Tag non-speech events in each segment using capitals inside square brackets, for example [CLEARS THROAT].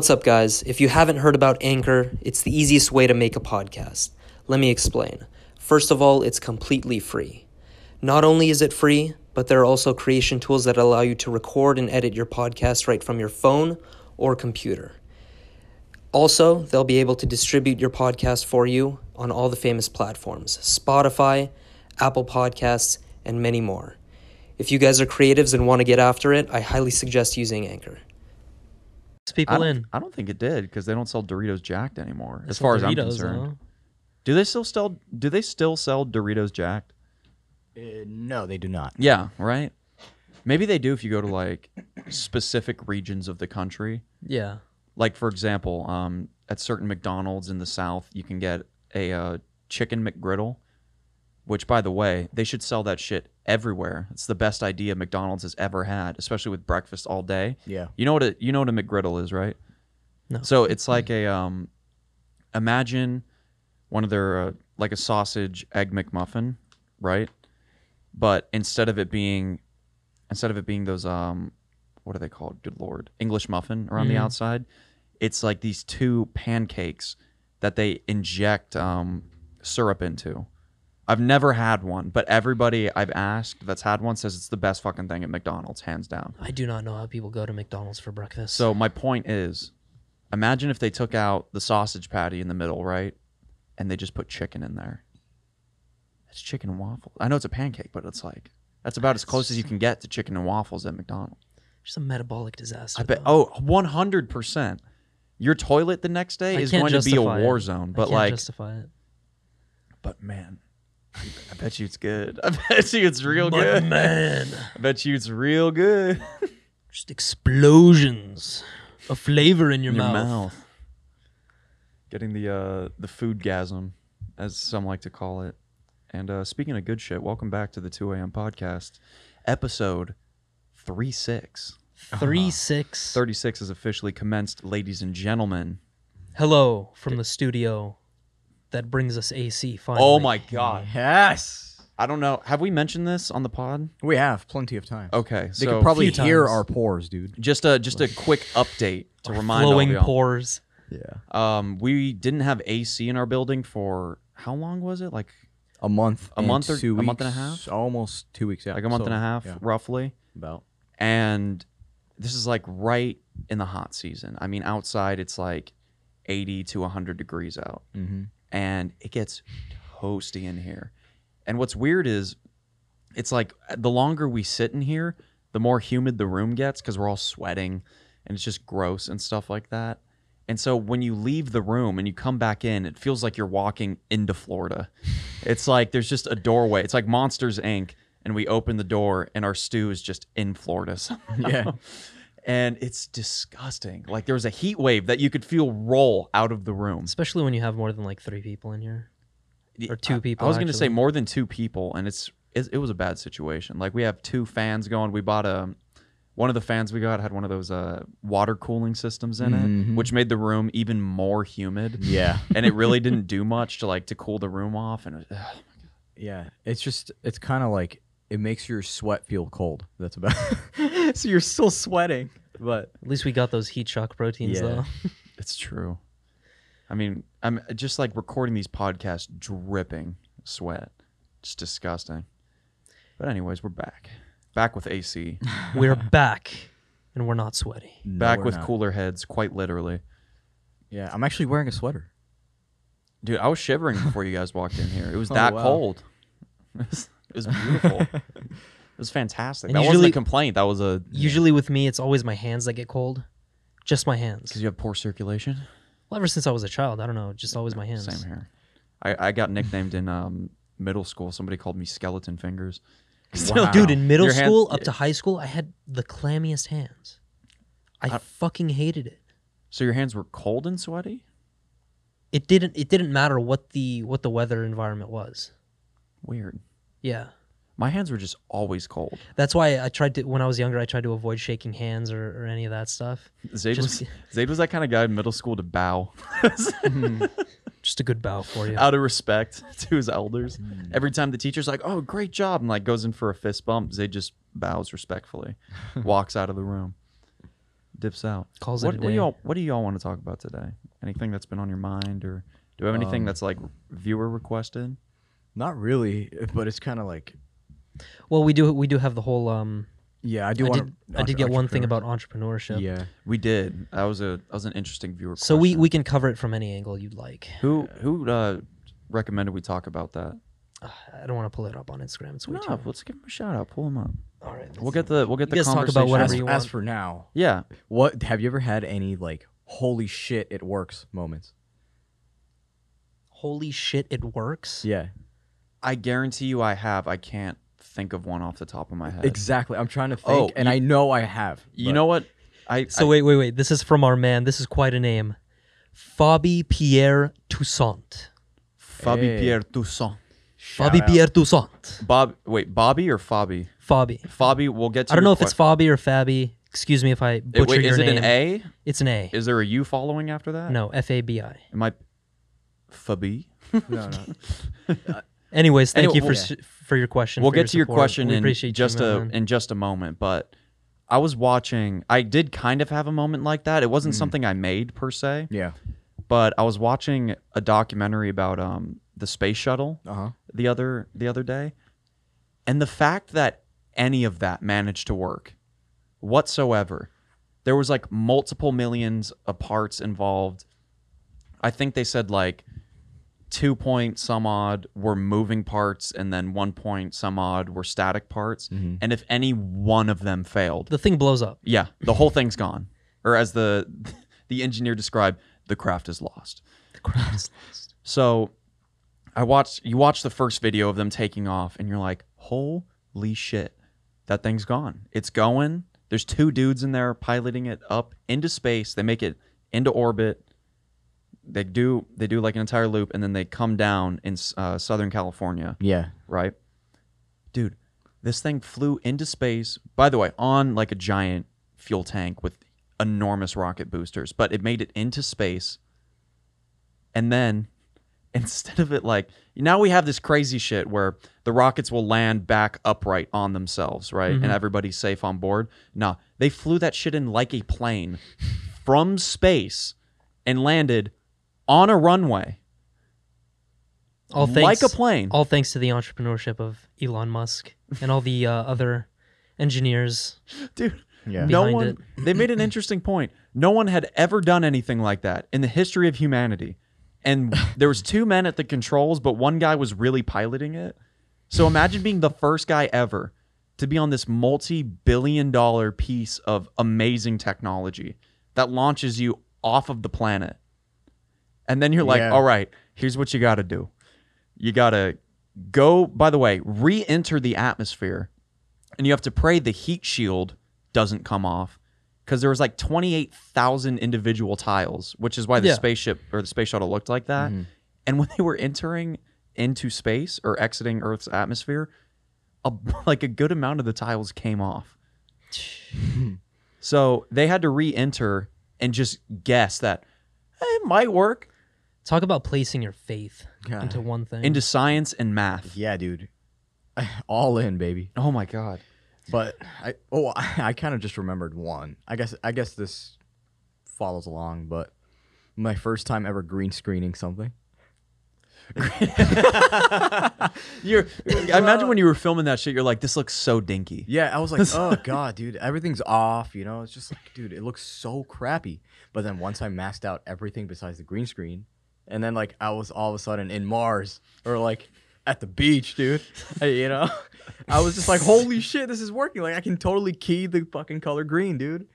What's up, guys? If you haven't heard about Anchor, it's the easiest way to make a podcast. Let me explain. First of all, it's completely free. Not only is it free, but there are also creation tools that allow you to record and edit your podcast right from your phone or computer. Also, they'll be able to distribute your podcast for you on all the famous platforms Spotify, Apple Podcasts, and many more. If you guys are creatives and want to get after it, I highly suggest using Anchor. I people don't, in. I don't think it did because they don't sell Doritos Jacked anymore. They as sell far as I'm Doritos, concerned, though. do they still sell? Do they still sell Doritos Jacked? Uh, no, they do not. Yeah, right. Maybe they do if you go to like specific regions of the country. Yeah. Like for example, um, at certain McDonald's in the South, you can get a uh, chicken McGriddle. Which, by the way, they should sell that shit everywhere. It's the best idea McDonald's has ever had, especially with breakfast all day. Yeah. You know what a you know what a McGriddle is, right? No. So it's like a um, imagine one of their uh, like a sausage egg McMuffin, right? But instead of it being instead of it being those um, what are they called? Good lord, English muffin around the Mhm. outside, it's like these two pancakes that they inject um, syrup into. I've never had one, but everybody I've asked that's had one says it's the best fucking thing at McDonald's, hands down. I do not know how people go to McDonald's for breakfast. So my point is, imagine if they took out the sausage patty in the middle, right, and they just put chicken in there. It's chicken and waffles. I know it's a pancake, but it's like that's about as close as you can get to chicken and waffles at McDonald's. just a metabolic disaster. I bet. though. Oh, 100 percent. Your toilet the next day I is going to be a justify it. war zone. But like, justify it. but man, I bet you it's good. [LAUGHS] I bet you it's real But good. man, [LAUGHS] I bet you it's real good. [LAUGHS] just explosions of flavor in your, in your mouth. mouth. Getting the uh the food gasm, as some like to call it. And uh speaking of good shit, welcome back to the 2 a.m. podcast, episode 36. Three six. 36 has officially commenced, ladies and gentlemen. Hello from the studio that brings us AC. Finally. Oh my god. [LAUGHS] Yes. I don't know. Have we mentioned this on the pod? We have plenty of time. Okay, They so could probably Few hear times. our pores, dude. just a just a quick update to remind all of Flowing y'all. pores. Yeah. Um, we didn't have AC in our building for how long was it? Like A month. A and month or- two a month and a weeks, half? Almost two weeks. Yeah. like a month So, and a half, Yeah. roughly. About. and this is like right in the hot season. I mean, outside it's like 80 to 100 degrees out, Mm-hmm. And it gets toasty in here. And what's weird is, it's like the longer we sit in here, the more humid the room gets because we're all sweating, and it's just gross and stuff like that. And so when you leave the room and you come back in, it feels like you're walking into Florida. It's like there's just a doorway. It's like Monsters Inc. And we open the door and our stew is just in Florida [LAUGHS] somehow. Yeah. And it's disgusting. Like there was a heat wave that you could feel roll out of the room. Especially when you have more than like three people in here. Or two I- people, I was going to say more than two people, and it's it, it was a bad situation. Like we have two fans going. We bought a one of the fans we got had one of those uh, water cooling systems in it, Mhm. which made the room even more humid. Yeah. [LAUGHS] and it really didn't do much to like to cool the room off. And it, ugh. Yeah. It's just. It's kind of like it makes your sweat feel cold. That's about. [LAUGHS] so you're still sweating, but At least we got those heat shock proteins Yeah. though. [LAUGHS] it's true. I mean, I'm just like recording these podcasts dripping sweat. It's disgusting. But anyways, we're back. Back with AC. [LAUGHS] We're back and we're not sweaty. no, back we're with not. cooler heads, quite literally. Yeah. I'm actually wearing a sweater. Dude, I was shivering before you guys walked in here. It was Oh, that wow. cold. It was, beautiful. [LAUGHS] it was fantastic. And that wasn't usually- a complaint. That was a Usually with me, it's always my hands that get cold. Just my hands. because you have poor circulation. Well, ever since I was a child, I don't know, just always my hands. Same here. I, I got nicknamed in um, middle school. Somebody called me skeleton fingers. [LAUGHS] Wow. Dude, in middle Your hand- school up to high school, I had the clammiest hands. I I- fucking hated it. So your hands were cold and sweaty. It didn't. It didn't matter what the what the weather environment was. Weird. Yeah, My hands were just always cold. that's why I tried to. When I was younger, I tried to avoid shaking hands or, or any of that stuff. Zayd Just- was [LAUGHS] Zayd was that kind of guy in middle school to bow [LAUGHS] Just a good bow for you. out of respect [LAUGHS] to his elders. Hmm. Every time the teacher's like, "Oh, great job," and like goes in for a fist bump, Zayd just bows respectfully, walks out of the room. dips out. Calls it what, a what do y'all What do y'all want to talk about today? Anything that's been on your mind, or do we have anything Um, that's like viewer requested? Not really, but it's kind of like Well, we do we do have the whole. Um, yeah. I do I want. did I did get one thing about entrepreneurship. Yeah. We did. That was a that was an interesting viewer. So we question. we can cover it from any angle you'd like. who who uh, recommended we talk about that? I don't want to pull it up on Instagram. It's way No, too. let's give him a shout out. Pull him up. All right. We'll get the we'll get You the guys talk about conversation. whatever As, you as want. for now, Yeah, what have you ever had any like holy shit it works moments? Holy shit! It works. Yeah. I guarantee you, I have. I can't think of one off the top of my head. Exactly. I'm trying to oh, think, Oh, and you- I know I have. You but- know what? I So I- wait, wait, wait. This is from our man. This is quite a name. Fabi Pierre Toussaint. Fabi Hey. Pierre Toussaint. Shout Fabi out. Pierre Toussaint. Bob, wait, Bobby or Fabi? Fabi. Fabi, we'll get to. I don't your know if it's que- Fabi or Fabi. Excuse me if I It- butcher wait, your is it name. an A? It's an A. Is there a U following after that? No, F A B I. Am I Fabi. No, no. [LAUGHS] Uh, Anyways, thank Anyway, you for we'll- s- for your question. We'll for get to your support. question We in just you, a man. in just a moment, but I was watching. I did kind of have a moment like that. It Mm. wasn't something I made per se, Yeah. but I was watching a documentary about um the space shuttle Uh huh. the other the other day, and the fact that any of that managed to work whatsoever. There was like multiple millions of parts involved. I think they said like two point some odd were moving parts, and then one point some odd were static parts. Mm-hmm. And if any one of them failed, the thing blows up. yeah, the whole thing's gone. Or as the [LAUGHS] the engineer described, the craft is lost. The craft is lost. So I watched you watch the first video of them taking off and you're like, "Holy shit. That thing's gone. It's going. There's two dudes in there piloting it up into space. They make it into orbit. They do they do like an entire loop and then they come down in uh, Southern California, Yeah. right? Dude, this thing flew into space. By the way, on like a giant fuel tank with enormous rocket boosters, but it made it into space. And then [LAUGHS] instead of it like now we have this crazy shit where the rockets will land back upright on themselves, right? And everybody's safe on board. No, they flew that shit in like a plane from space and landed on a runway All like thanks, a plane. All thanks to the entrepreneurship of Elon Musk and all the uh, other engineers. Dude, Yeah. no one it. [LAUGHS] they made an interesting point. No one had ever done anything like that in the history of humanity. And there was two men at the controls, but one guy was really piloting it. So imagine being the first guy ever to be on this multi-billion dollar piece of amazing technology that launches you off of the planet. And then you're like, Yeah. "All right, here's what you got to do. You got to go, by the way, re-enter the atmosphere and you have to pray the heat shield doesn't come off because there was like 28,000 individual tiles, which is why the Yeah. spaceship or the space shuttle looked like that. And when they were entering into space or exiting Earth's atmosphere, a, [LAUGHS] like a good amount of the tiles came off. [LAUGHS] so they had to re-enter and just guess that "Eh, it might work Talk about placing your faith God. into one thing. into science and math. Yeah, dude. [LAUGHS] All in, baby. Oh my god. But I oh I, [LAUGHS] I kind of just remembered one. I guess I guess this follows along, but my first time ever green screening something. [LAUGHS] You're I imagine when you were filming that shit, you're like, this looks so dinky. Yeah, I was like, oh god, dude, everything's off. You know, it's just like, dude, it looks so crappy. But then once I maxed out everything besides the green screen, and then like I was all of a sudden in Mars or like at the beach, dude. [LAUGHS] You know, I was just like, holy shit, this is working. Like I can totally key the fucking color green, dude.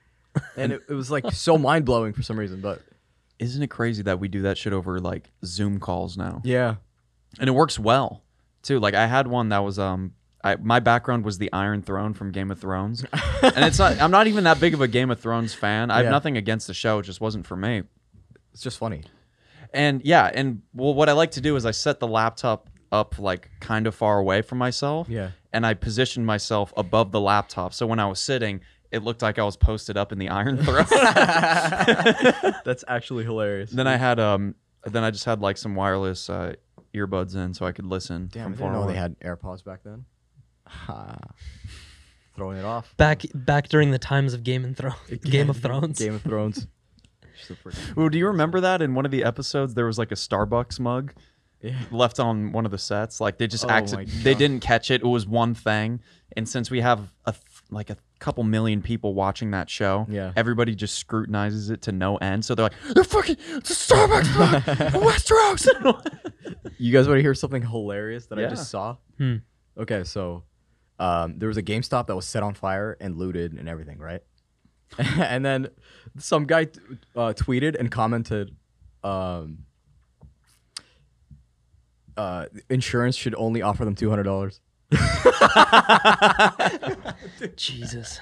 And it, it was like so mind blowing for some reason, but Isn't it crazy that we do that shit over like Zoom calls now? yeah, And it works well too. Like I had one that was um I, my background was the Iron Throne from Game of Thrones. [LAUGHS] and it's not I'm not even that big of a Game of Thrones fan. I have Yeah. nothing against the show, it just wasn't for me. it's just funny. And yeah, and well what I like to do is I set the laptop up like kind of far away from myself. Yeah. And I positioned myself above the laptop. So when I was sitting, it looked like I was posted up in the [LAUGHS] Iron Throne. [LAUGHS] That's actually hilarious. then I had um then I just had like some wireless uh, earbuds in so I could listen Damn, I didn't know away. they had AirPods back then. Ha. throwing it off. Back back during the times of Game and Thrones. Game of Thrones. Game of Thrones. Just [LAUGHS] freaking- Well, do you remember that in one of the episodes there was like a Starbucks mug yeah. left on one of the sets? Like they just Oh acci- my they God. didn't catch it. It was one thing, and since we have a th- like a couple million people watching that show, Yeah. everybody just scrutinizes it to no end. So they're like, "They're fucking it's a Starbucks mug, [LAUGHS] Westeros." [LAUGHS] You guys want to hear something hilarious that I Yeah. just saw? Hmm. Okay, so um, there was a GameStop that was set on fire and looted and everything, right? [LAUGHS] and then some guy t- uh, tweeted and commented, um, uh, "Insurance should only offer them two hundred dollars." [LAUGHS] Jesus.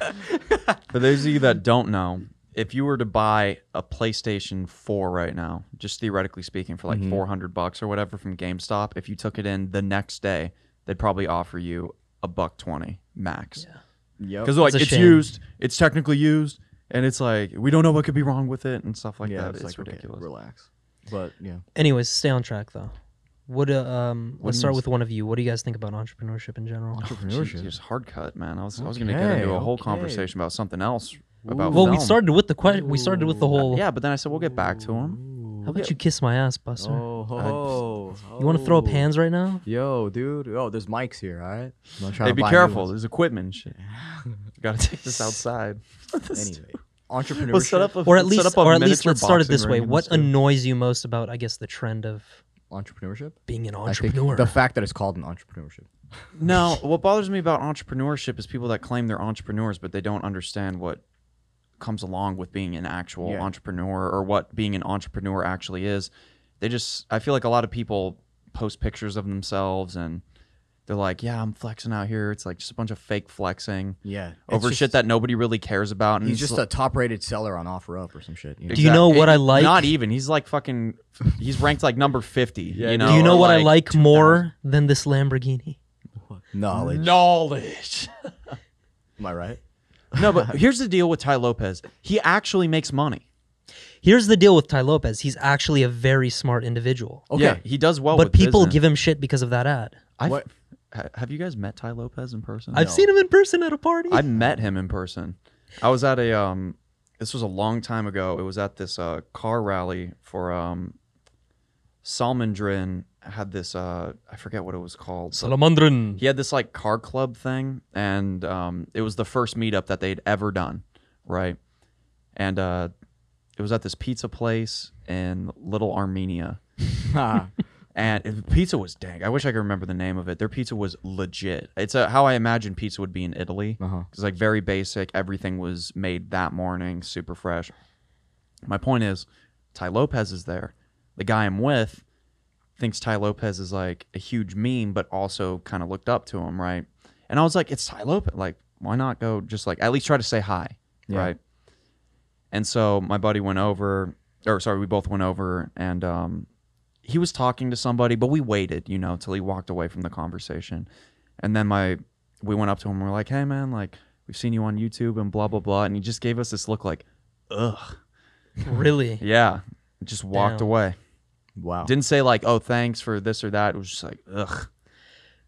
[LAUGHS] For those of you that don't know, if you were to buy a PlayStation 4 right now, just theoretically speaking, for like Mhm. 400 bucks or whatever from GameStop, if you took it in the next day, they'd probably offer you a buck 20 max. Yep. Because like It's shame. used, it's technically used, and it's like we don't know what could be wrong with it and stuff like yeah, that. it's, It's, like okay, ridiculous. relax. But yeah, Anyways, stay on track though. What uh, um What let's start with one of you. What do you guys think about entrepreneurship in general? entrepreneurship. Jeez, hard cut, man. I was, I was going to get into a whole okay. conversation about something else about. Well, we started with the question. We started with the whole. Yeah, but then I said we'll get back to him. How about you kiss my ass, Buster? Oh, ho, you want to throw up oh. hands right now? Yo, dude. Oh, there's mics here. All right. I'm not trying Hey, to be buy new careful. ones. There's equipment and shit. [LAUGHS] Got to take this outside. [LAUGHS] Anyway, entrepreneurship. Let's set up a, Or at let's set least, up a or at least, miniature let's start it boxing this way. ring in What studio. annoys you most about, I guess, the trend of entrepreneurship. being an I think entrepreneur? the fact that it's called an entrepreneurship. [LAUGHS] No, what bothers me about entrepreneurship is people that claim they're entrepreneurs, but they don't understand what comes along with being an actual Yeah. entrepreneur or what being an entrepreneur actually is. They just, I feel like a lot of people post pictures of themselves and they're like, yeah, I'm flexing out here. It's like just a bunch of fake flexing Yeah. over shit that nobody really cares about. And he's it's just a top-rated seller on OfferUp or some shit. You know? Do you know what I like? Not even. He's like fucking. He's ranked like number fifty. Yeah, you know. Do you know or what I like like more than this Lamborghini? Knowledge. Knowledge. Am I right? no, but [LAUGHS] here's the deal with Tai Lopez. He actually makes money. Here's the deal with Tai Lopez. He's actually a very smart individual. Okay. Yeah, he does well. but with people business. give him shit because of that ad. I've- What- ha- Have you guys met Tai Lopez in person? I've seen him in person at a party. I met him in person. I was at a um this was a long time ago. It was at this uh car rally for um Salomondrin had this uh I forget what it was called. but Salomondrin. He had this like car club thing and um it was the first meetup that they'd ever done, right? And uh it was at this pizza place in Little Armenia. [LAUGHS] And it- pizza was dang. I wish I could remember the name of it. Their pizza was legit. It's a, how I imagine pizza would be in Italy. Uh-huh. It's like very basic. Everything was made that morning, super fresh. My point is, Tai Lopez is there. The guy I'm with thinks Tai Lopez is like a huge meme, but also kind of looked up to him, right? And I was like, it's Tai Lopez. Like, why not go just like at least try to say hi, Yeah. right? And so my buddy went over, or sorry, we both went over, and um, he was talking to somebody, but we waited, you know, till he walked away from the conversation. And then my we went up to him and we're like, Hey man, like we've seen you on YouTube and blah blah blah. And he just gave us this look like, ugh. Really? [LAUGHS] Yeah. Just walked Damn. away. Wow. Didn't say like, oh thanks for this or that. It was just like, ugh.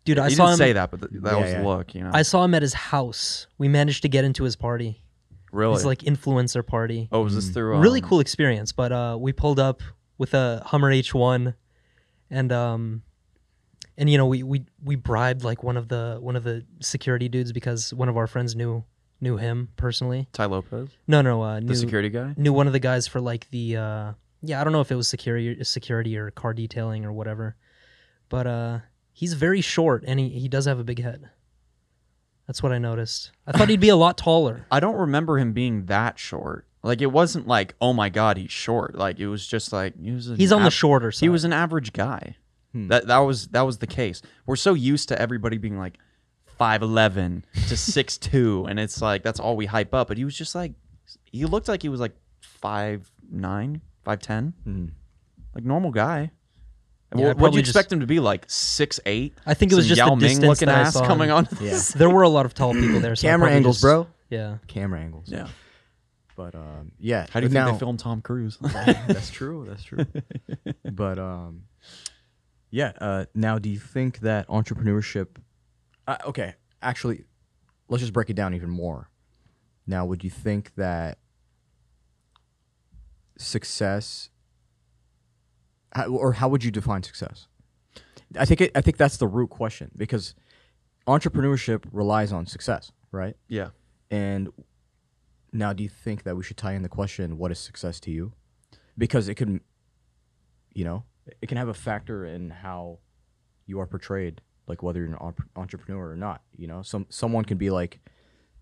Dude, I he saw didn't him. say that, but th- that Yeah, was yeah. the look, you know. I saw him at his house. We managed to get into his party. Really? His like influencer party. oh, was this through really um, cool experience. But uh, we pulled up with a Hummer H1, and um, and you know we we we bribed like one of the one of the security dudes because one of our friends knew knew him personally. Tai Lopez, No, no, uh, the knew security guy? knew one of the guys for like the uh, yeah I don't know if it was security security or car detailing or whatever, but uh, he's very short and he he does have a big head. That's what I noticed. I thought he'd be a lot taller. [LAUGHS] I don't remember him being that short. Like it wasn't like, oh my god, he's short. Like it was just like he was. He's on the shorter side. He was an average guy. Hmm. That that was that was the case. We're so used to everybody being like five eleven to [LAUGHS] six two, and it's like that's all we hype up. But he was just like he looked like he was like five nine, five ten, Mhm. like normal guy. And Yeah, what, would probably you just- expect him to be like six eight? I think it was just Yao the Ming distance looking ass coming him. on. Yeah. [LAUGHS] There were a lot of tall people there. So Camera angles, just- bro. Yeah. Camera angles. Yeah. But um, yeah. How do you now, think they filmed Tom Cruise? [LAUGHS] that's true. That's true. [LAUGHS] but um, yeah. Uh, now, do you think that entrepreneurship? Uh, okay, actually, let's just break it down even more. Now, would you think that success, how, or how would you define success? I think it, I think that's the root question because entrepreneurship relies on success, right? Yeah. And now, do you think that we should tie in the question, what is success to you? Because it can, you know, it can have a factor in how you are portrayed, like whether you're an entrepreneur or not. You know, some someone can be like,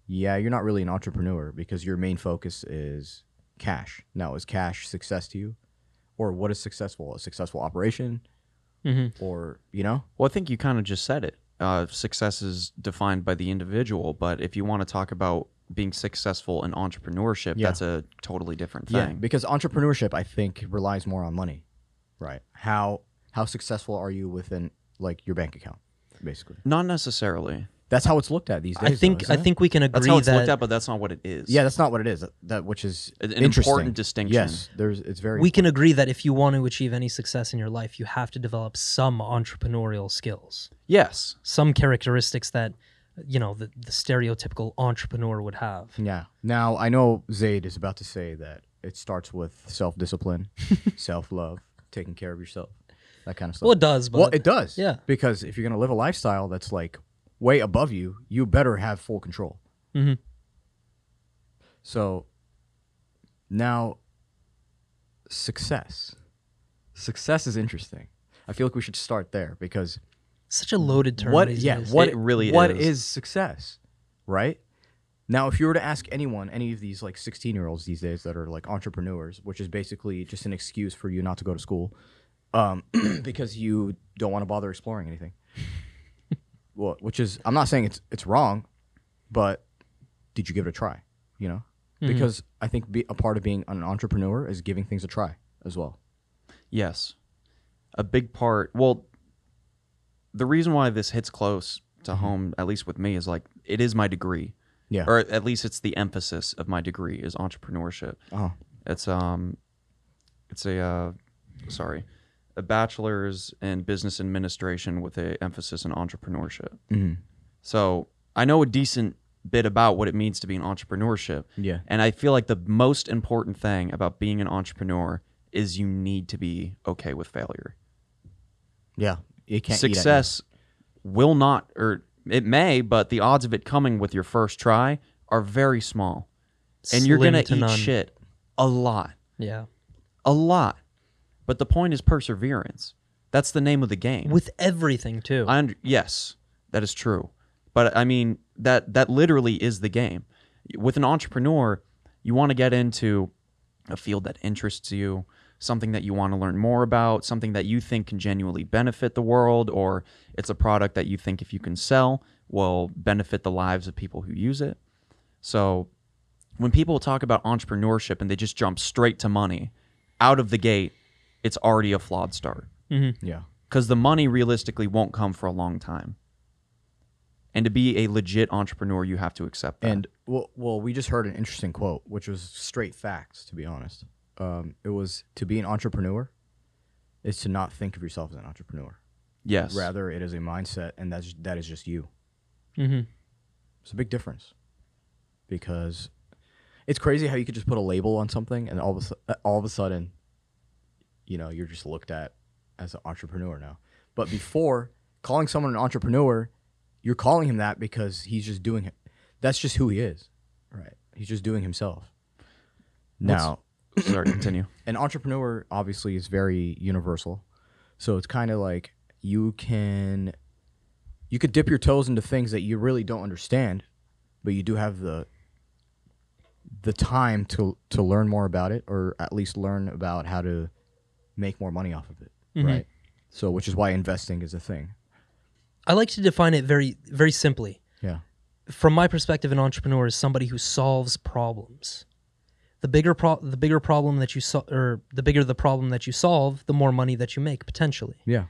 yeah, you're not really an entrepreneur because your main focus is cash. Now, is cash success to you? Or what is successful? A successful operation? Mm-hmm. Or, you know? Well, I think you kind of just said it. Uh, success is defined by the individual, but if you want to talk about being successful in entrepreneurship, Yeah. that's a totally different thing. Yeah, thing. because entrepreneurship, I think, relies more on money, right? How how successful are you within like your bank account, basically? Not necessarily. That's how it's looked at these days. I think though, I it? think we can agree That's how it's that looked at, but that's not what it is. yeah, that's not what it is. That, that which is An- an interesting. important distinction. Yes, there's it's very we can agree that if you want to achieve any success in your life, you have to develop some entrepreneurial skills, Yes. some characteristics that you know the, the stereotypical entrepreneur would have. Yeah. Now I know Zaid is about to say that it starts with self discipline, [LAUGHS] self love, taking care of yourself, that kind of stuff. Well, it does, but well, it does. yeah. Because if you're gonna live a lifestyle that's like way above you, you better have full control. Mhm. So now success. Success is interesting. I feel like we should start there because such a loaded term. what yeah, days. what It really what is. is success? Right? Now, if you were to ask anyone, any of these like 16 year olds these days that are like entrepreneurs, which is basically just an excuse for you not to go to school, um, [CLEARS THROAT] because you don't want to bother exploring anything. Well, which is I'm not saying it's it's wrong, but did you give it a try? You know, because I think be, a part of being an entrepreneur is giving things a try as well. Yes. A big part. Well, the reason why this hits close to home, at least with me, is like it is my degree. Yeah. Or at least it's the emphasis of my degree is entrepreneurship. Oh, It's um it's a uh sorry, a bachelor's in business administration with a emphasis in entrepreneurship. Mhm. So, I know a decent bit about what it means to be an entrepreneurship. yeah. And I feel like the most important thing about being an entrepreneur is you need to be okay with failure. Yeah. You can't eat at you. Success will not, or it may, but the odds of it coming with your first try are very small. And you're going to to eat none. shit a lot, Yeah, a lot. But the point is perseverance. That's the name of the game. with everything too. I under, yes, that is true. But I mean that that literally is the game. With an entrepreneur, you want to get into a field that interests you, something that you want to learn more about, something that you think can genuinely benefit the world, or it's a product that you think if you can sell will benefit the lives of people who use it. So when people talk about entrepreneurship and they just jump straight to money out of the gate, it's already a flawed start Yeah. because the money realistically won't come for a long time. And to be a legit entrepreneur, you have to accept that. And well, well, we just heard an interesting quote, which was straight facts. To be honest, um, it was to be an entrepreneur is to not think of yourself as an entrepreneur. yes, Rather, it is a mindset, and that's that is just you. hmm It's a big difference because it's crazy how you could just put a label on something, and all of a, all of a sudden, you know, you're just looked at as an entrepreneur now. But before calling someone an entrepreneur, you're calling him that because he's just doing it. That's just who he is, right? He's just doing himself. Now, Sorry, continue. [CLEARS THROAT] an entrepreneur obviously is very universal. So it's kind of like you can you could dip your toes into things that you really don't understand, but you do have the the time to to learn more about it or at least learn about how to make more money off of it, Mhm. right? So which is why investing is a thing. I like to define it very very simply. Yeah. From my perspective, an entrepreneur is somebody who solves problems. The bigger pro- the bigger problem that you sol- or the bigger the problem that you solve, the more money that you make potentially. Yeah.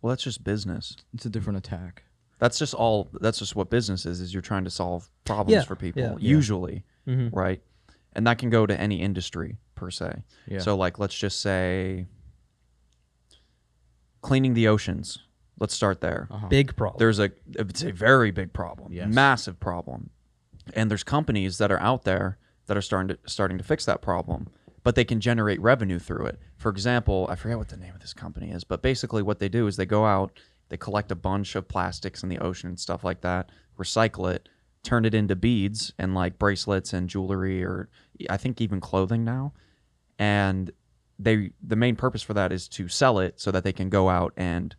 Well, that's just business. It's a different attack. That's just all. That's just what business is. Is you're trying to solve problems Yeah, for people. yeah. Usually, Mhm. right? And that can go to any industry per se. Yeah. So, like, let's just say cleaning the oceans. Let's start there. Uh-huh. Big problem. There's a it's a very big problem, Yes. massive problem, and there's companies that are out there that are starting to starting to fix that problem, but they can generate revenue through it. For example, I forget what the name of this company is, but basically what they do is they go out, they collect a bunch of plastics in the ocean and stuff like that, recycle it, turn it into beads and like bracelets and jewelry, or I think even clothing now, and they the main purpose for that is to sell it so that they can go out and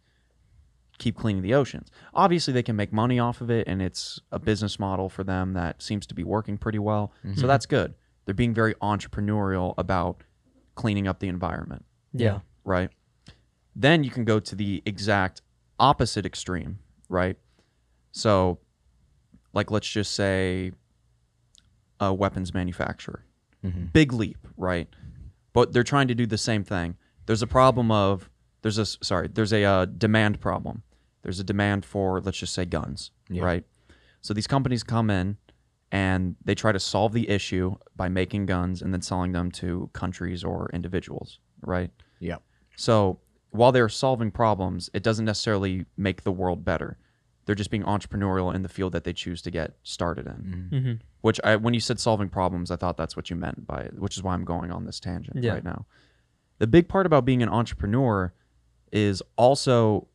keep cleaning the oceans. Obviously, they can make money off of it, and it's a business model for them that seems to be working pretty well. So mm-hmm. that's good. They're being very entrepreneurial about cleaning up the environment, yeah. right? Then you can go to the exact opposite extreme, right? So, like, let's just say a weapons manufacturer. Mm-hmm. Big leap, right? But they're trying to do the same thing. There's a problem of there's a sorry, there's a uh, demand problem. There's a demand for let's just say guns, Yeah. right? So these companies come in and they try to solve the issue by making guns and then selling them to countries or individuals, right? Yeah. So while they're solving problems, it doesn't necessarily make the world better. They're just being entrepreneurial in the field that they choose to get started in. hmm Which I, when you said solving problems, I thought that's what you meant by it, which is why I'm going on this tangent Yeah. right now. The big part about being an entrepreneur is also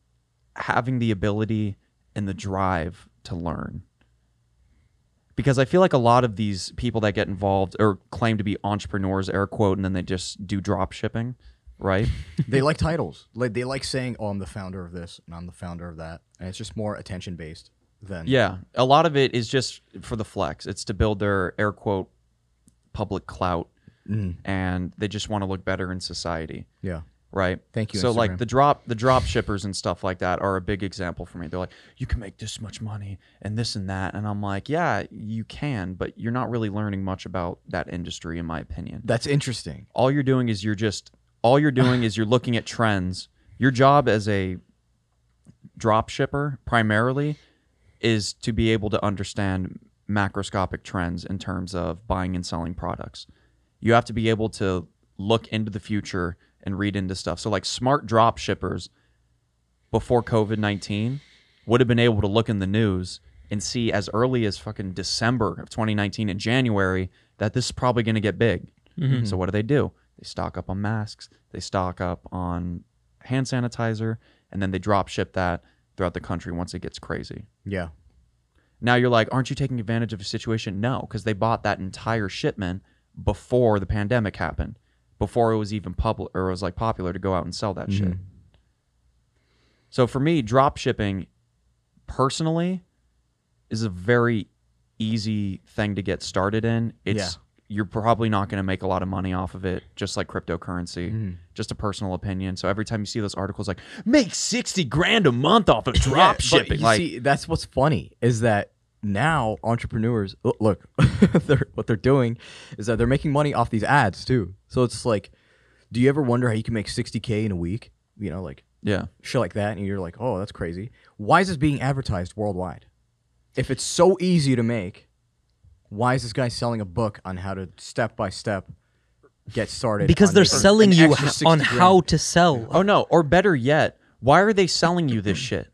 having the ability and the drive to learn. Because I feel like a lot of these people that get involved or claim to be entrepreneurs, air quote, and then they just do drop shipping, right? [LAUGHS] they like titles. Like they like saying, "Oh, I'm the founder of this and I'm the founder of that," and it's just more attention based than Yeah, a lot of it is just for the flex. It's to build their air quote public clout, Mhm. and they just want to look better in society, yeah. right? Thank you, So like the drop the drop shippers and stuff like that are a big example for me. They're like, you can make this much money and this and that, and I'm like, yeah, you can, but you're not really learning much about that industry, in my opinion. That's interesting. all you're doing is you're just all you're doing is you're looking at trends. Your job as a drop shipper primarily is to be able to understand macroscopic trends in terms of buying and selling products. You have to be able to look into the future and read into stuff. So like smart drop shippers before COVID-19 would have been able to look in the news and see as early as fucking December of 2019 and January that this is probably going to get big. Mm-hmm. So what do they do? They stock up on masks, they stock up on hand sanitizer, and then they drop ship that throughout the country once it gets crazy. Yeah. Now you're like, aren't you taking advantage of a situation? No, because they bought that entire shipment before the pandemic happened, before it was even public or it was like popular to go out and sell that mm-hmm. shit. So for me, drop shipping personally is a very easy thing to get started in. It's Yeah. You're probably not going to make a lot of money off of it, just like cryptocurrency. Mm-hmm. Just a personal opinion. So every time you see those articles like make sixty grand a month off of [LAUGHS] drop Yeah, shipping, like see, that's what's funny is that now entrepreneurs look, [LAUGHS] they're, what they're doing is that they're making money off these ads too. So it's like, do you ever wonder how you can make 60k in a week? You know, like yeah. shit like that, and you're like, oh, that's crazy. Why is this being advertised worldwide? If it's so easy to make, why is this guy selling a book on how to step by step get started? Because they're making selling an you extra h- 60 on grand? how to sell. Oh no, or better yet, why are they selling you this shit?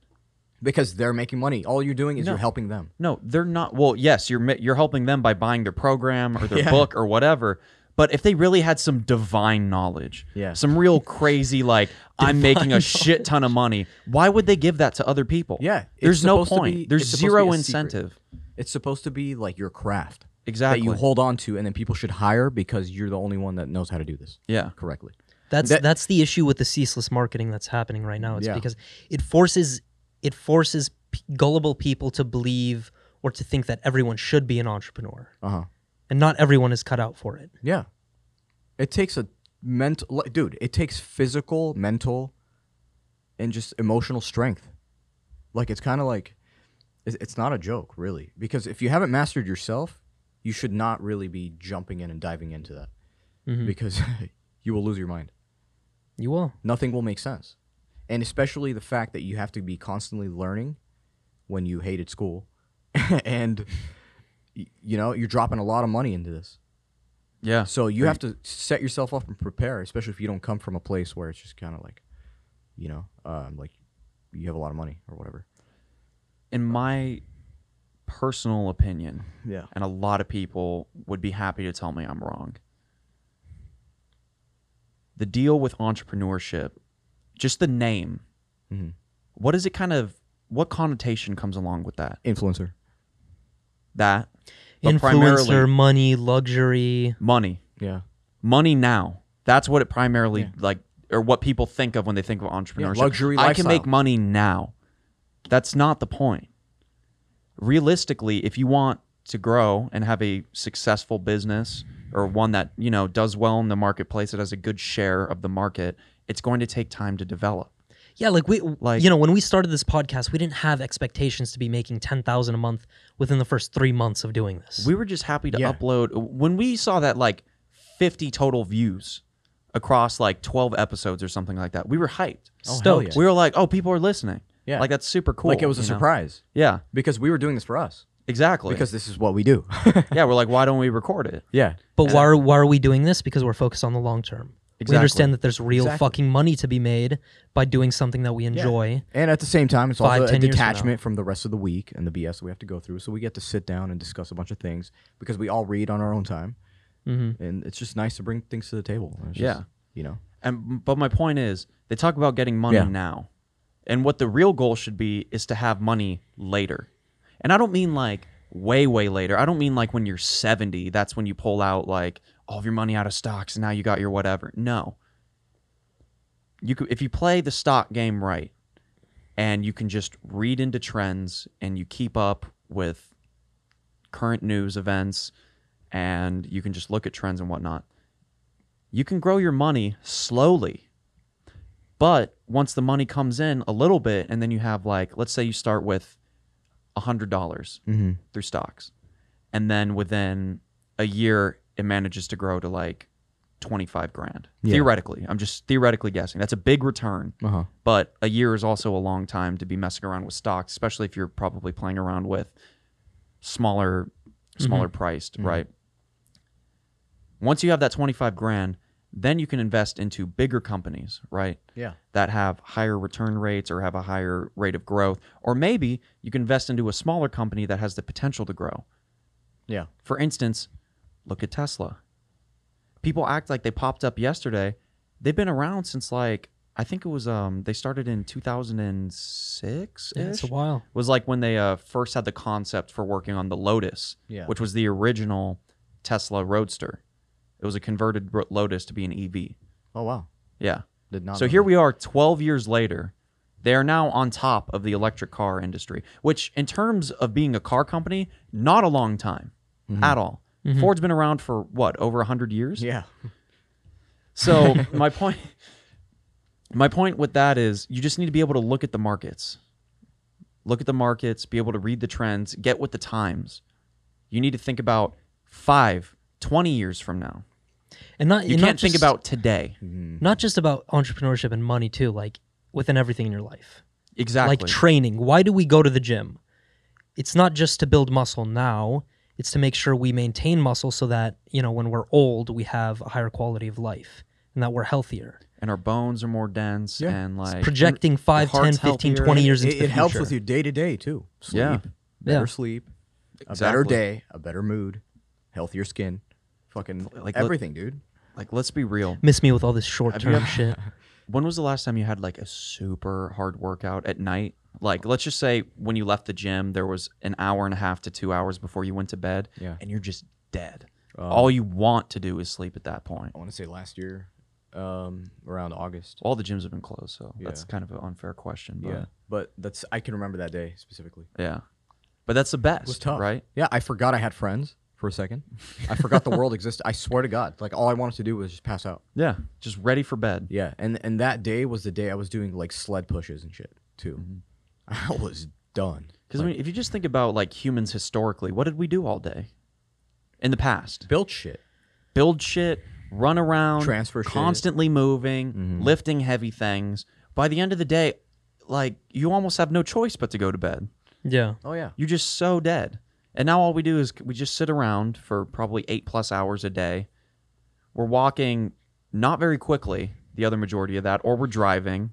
because they're making money. All you're doing is No. you're helping them. No, they're not. Well, yes, you're mi- you're helping them by buying their program or their Yeah. book or whatever. But if they really had some divine knowledge, Yeah. some real crazy like I'm making a shit ton of money, why would they give that to other people? Yeah, it's there's no supposed to point. be- there's it's supposed to zero be a secret. incentive. It's supposed to be like your craft Exactly. that you hold on to, and then people should hire because you're the only one that knows how to do this Yeah. correctly. That's That- that's the issue with the ceaseless marketing that's happening right now. It's Yeah. because it forces it forces p- gullible people to believe or to think that everyone should be an entrepreneur, Uh huh. and not everyone is cut out for it. Yeah. It takes a mental, like, dude. It takes physical, mental, and just emotional strength. Like it's kind of like, it's, it's not a joke, really. Because if you haven't mastered yourself, you should not really be jumping in and diving into that, Mhm. because [LAUGHS] you will lose your mind. You will. nothing will make sense. And especially the fact that you have to be constantly learning when you hated school. [LAUGHS] and you know, you're dropping a lot of money into this. Yeah. So you have to set yourself up and prepare, especially if you don't come from a place where it's just kind of like, you know, um, like you have a lot of money or whatever. In my personal opinion, Yeah. and a lot of people would be happy to tell me I'm wrong. The deal with entrepreneurship, just the name, Mhm. what is it kind of, what connotation comes along with that? Influencer. That, but Influencer, money, luxury. money, Yeah. money now. That's what it primarily Yeah. like, or what people think of when they think of entrepreneurship. luxury I can make money now. That's not the point. Realistically, if you want to grow and have a successful business or one that you know does well in the marketplace, that has a good share of the market, it's going to take time to develop. Yeah, like we, Like- you know, when we started this podcast, we didn't have expectations to be making ten thousand a month within the first three months of doing this. We were just happy to Yeah. upload when we saw that like 50 total views across like 12 episodes or something like that. We were hyped. Oh, hell Stoked. yeah. We were like, "Oh, people are listening." Yeah. Like that's super cool. like it was a you know? surprise Yeah, because we were doing this for us exactly. because this is what we do. [LAUGHS] yeah, we're like, why don't we record it? yeah. but why are, why are we doing this? Because we're focused on the long term. We understand that there's real Exactly. fucking money to be made by doing something that we enjoy. And at the same time, it's Five, also a 10 years from detachment from, the rest of the week and the BS that we have to go through. So we get to sit down and discuss a bunch of things because we all read on our own time, Mm-hmm. and it's just nice to bring things to the table. And it's just, Yeah. you know. And but my point is, they talk about getting money Yeah. now, and what the real goal should be is to have money later. And I don't mean like way way later. I don't mean like when you're 70. That's when you pull out like all of your money out of stocks and now you got your whatever. No. You could, if you play the stock game right, and you can just read into trends and you keep up with current news events, and you can just look at trends and whatnot you can grow your money slowly. But once the money comes in a little bit, and then you have like, let's say you start with $100 Mm-hmm. through stocks, and then within a year, it manages to grow to like 25 grand. Yeah. Theoretically, I'm just theoretically guessing. That's a big return, Uh huh. but a year is also a long time to be messing around with stocks, especially if you're probably playing around with smaller, smaller priced, right? Once you have that 25 grand, then you can invest into bigger companies, right? Yeah. That have higher return rates or have a higher rate of growth. Or maybe you can invest into a smaller company that has the potential to grow. Yeah. For instance, look at Tesla. People act like they popped up yesterday. They've been around since like I think it was um they started in 2006 Yeah, it's a while. It was like when they uh, first had the concept for working on the Lotus, Yeah. which was the original Tesla Roadster. It was a converted Lotus to be an EV. Oh wow. Yeah. Did not. So here that. we are 12 years later. They are now on top of the electric car industry, which in terms of being a car company, not a long time mm-hmm. at all. Mm-hmm. Ford's been around for what, over 100 years? Yeah. [LAUGHS] So [LAUGHS] my point my point with that is you just need to be able to look at the markets. Look at the markets, be able to read the trends, get with the times. You need to think about 5, 20 years from now. And not You and can't not think just- about today. Mm-hmm. not just about entrepreneurship and money too, like within everything in your life. Exactly. Like training. Why do we go to the gym? It's not just to build muscle now. It's to make sure we maintain muscle so that, you know, when we're old, we have a higher quality of life and that we're healthier. and our bones are more dense Yeah. and like Projecting 5, 10, 15, healthier. 20 years It, into the future, it helps with your day to day too. Sleep. Yeah. Better Yeah. sleep. A better day. A better mood. Healthier skin. Fucking Like, like let- everything, dude. like let's be real. Miss me with all this short term shit. [LAUGHS] When was the last time you had like a super hard workout at night? Like let's just say when you left the gym there was an hour and a half to 2 hours before you went to bed Yeah. and you're just dead. Um, All you want to do is sleep at that point. I want to say last year, um, around August. All the gyms have been closed, so that's Yeah. kind of an unfair question, but Yeah, yeah. but that's I can remember that day specifically. Yeah. But that's the best, It was tough, right? Yeah, I forgot I had friends for a second. [LAUGHS] I forgot the world existed. I swear to God, like all I wanted to do was just pass out. Yeah, just ready for bed. Yeah, and and that day was the day I was doing like sled pushes and shit too. [LAUGHS] I was done. Because I mean, if you just think about like humans historically, what did we do all day in the past? Build shit. build shit, run around, Transfer shit. constantly moving, Mhm. lifting heavy things. By the end of the day, like you almost have no choice but to go to bed. Yeah. Oh yeah. You're just so dead. And now all we do is we just sit around for probably eight plus hours a day. We're walking not very quickly, the other majority of that, or we're driving.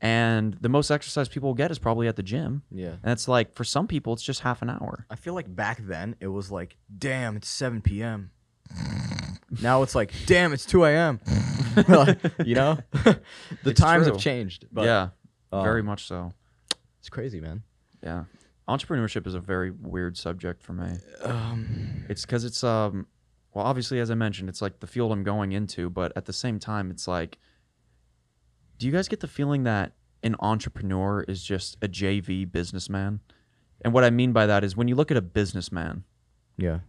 and the most exercise people will get is probably at the gym. Yeah. And it's like for some people, it's just half an hour. I feel like back then it was like, damn, it's 7 p.m. now it's like, damn, it's 2 a.m. [LAUGHS] Like, you know, [LAUGHS] the It's times true. have changed. But yeah, uh, very much so. it's crazy, man. Yeah, entrepreneurship is a very weird subject for me. Um, It's because it's um, well, obviously as I mentioned, it's like the field I'm going into, but at the same time, it's like, do you guys get the feeling that an entrepreneur is just a JV businessman? And what I mean by that is when you look at a businessman, yeah.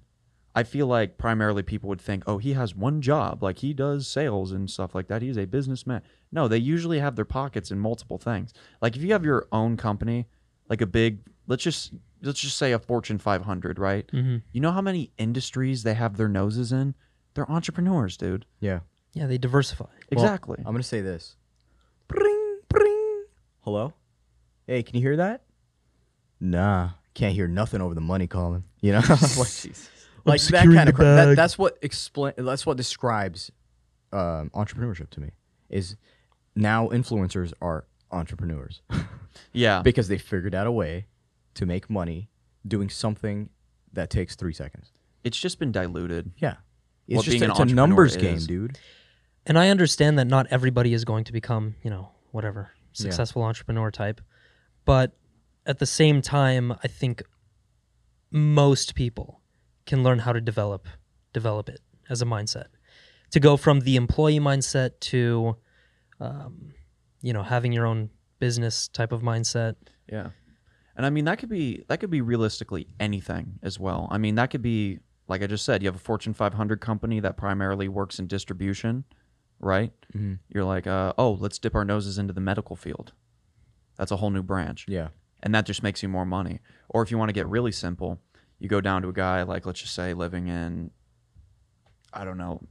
I feel like primarily people would think, oh, he has one job, like he does sales and stuff like that. He's a businessman. No, they usually have their pockets in multiple things. Like if you have your own company, like a big, let's just let's just say a Fortune 500, right? hmm You know how many industries they have their noses in? They're entrepreneurs, dude. Yeah. Yeah, they diversify. Well, Exactly. I'm gonna say this. Bring, bring. Hello. Hey, can you hear that? Nah, can't hear nothing over the money calling. You know, [LAUGHS] like, like that kind of. Cra- that, that's what explain. That's what describes um, entrepreneurship to me. Is now influencers are entrepreneurs [LAUGHS] yeah. because they figured out a way to make money doing something that takes three seconds. It's just been diluted. Yeah, it's What just being an it's a entrepreneur numbers game, is. dude. And I understand that not everybody is going to become, you know, whatever, successful entrepreneur type. But at the same time, I think most people can learn how to develop develop it as a mindset. To go from the employee mindset to um, you know, having your own business type of mindset. Yeah. And I mean that could be that could be realistically anything as well. I mean that could be like I just said, you have a Fortune 500 company that primarily works in distribution, right? Mhm. You're like, uh, oh, let's dip our noses into the medical field. That's a whole new branch, Yeah, and that just makes you more money. Or if you want to get really simple, you go down to a guy like let's just say living in, I don't know,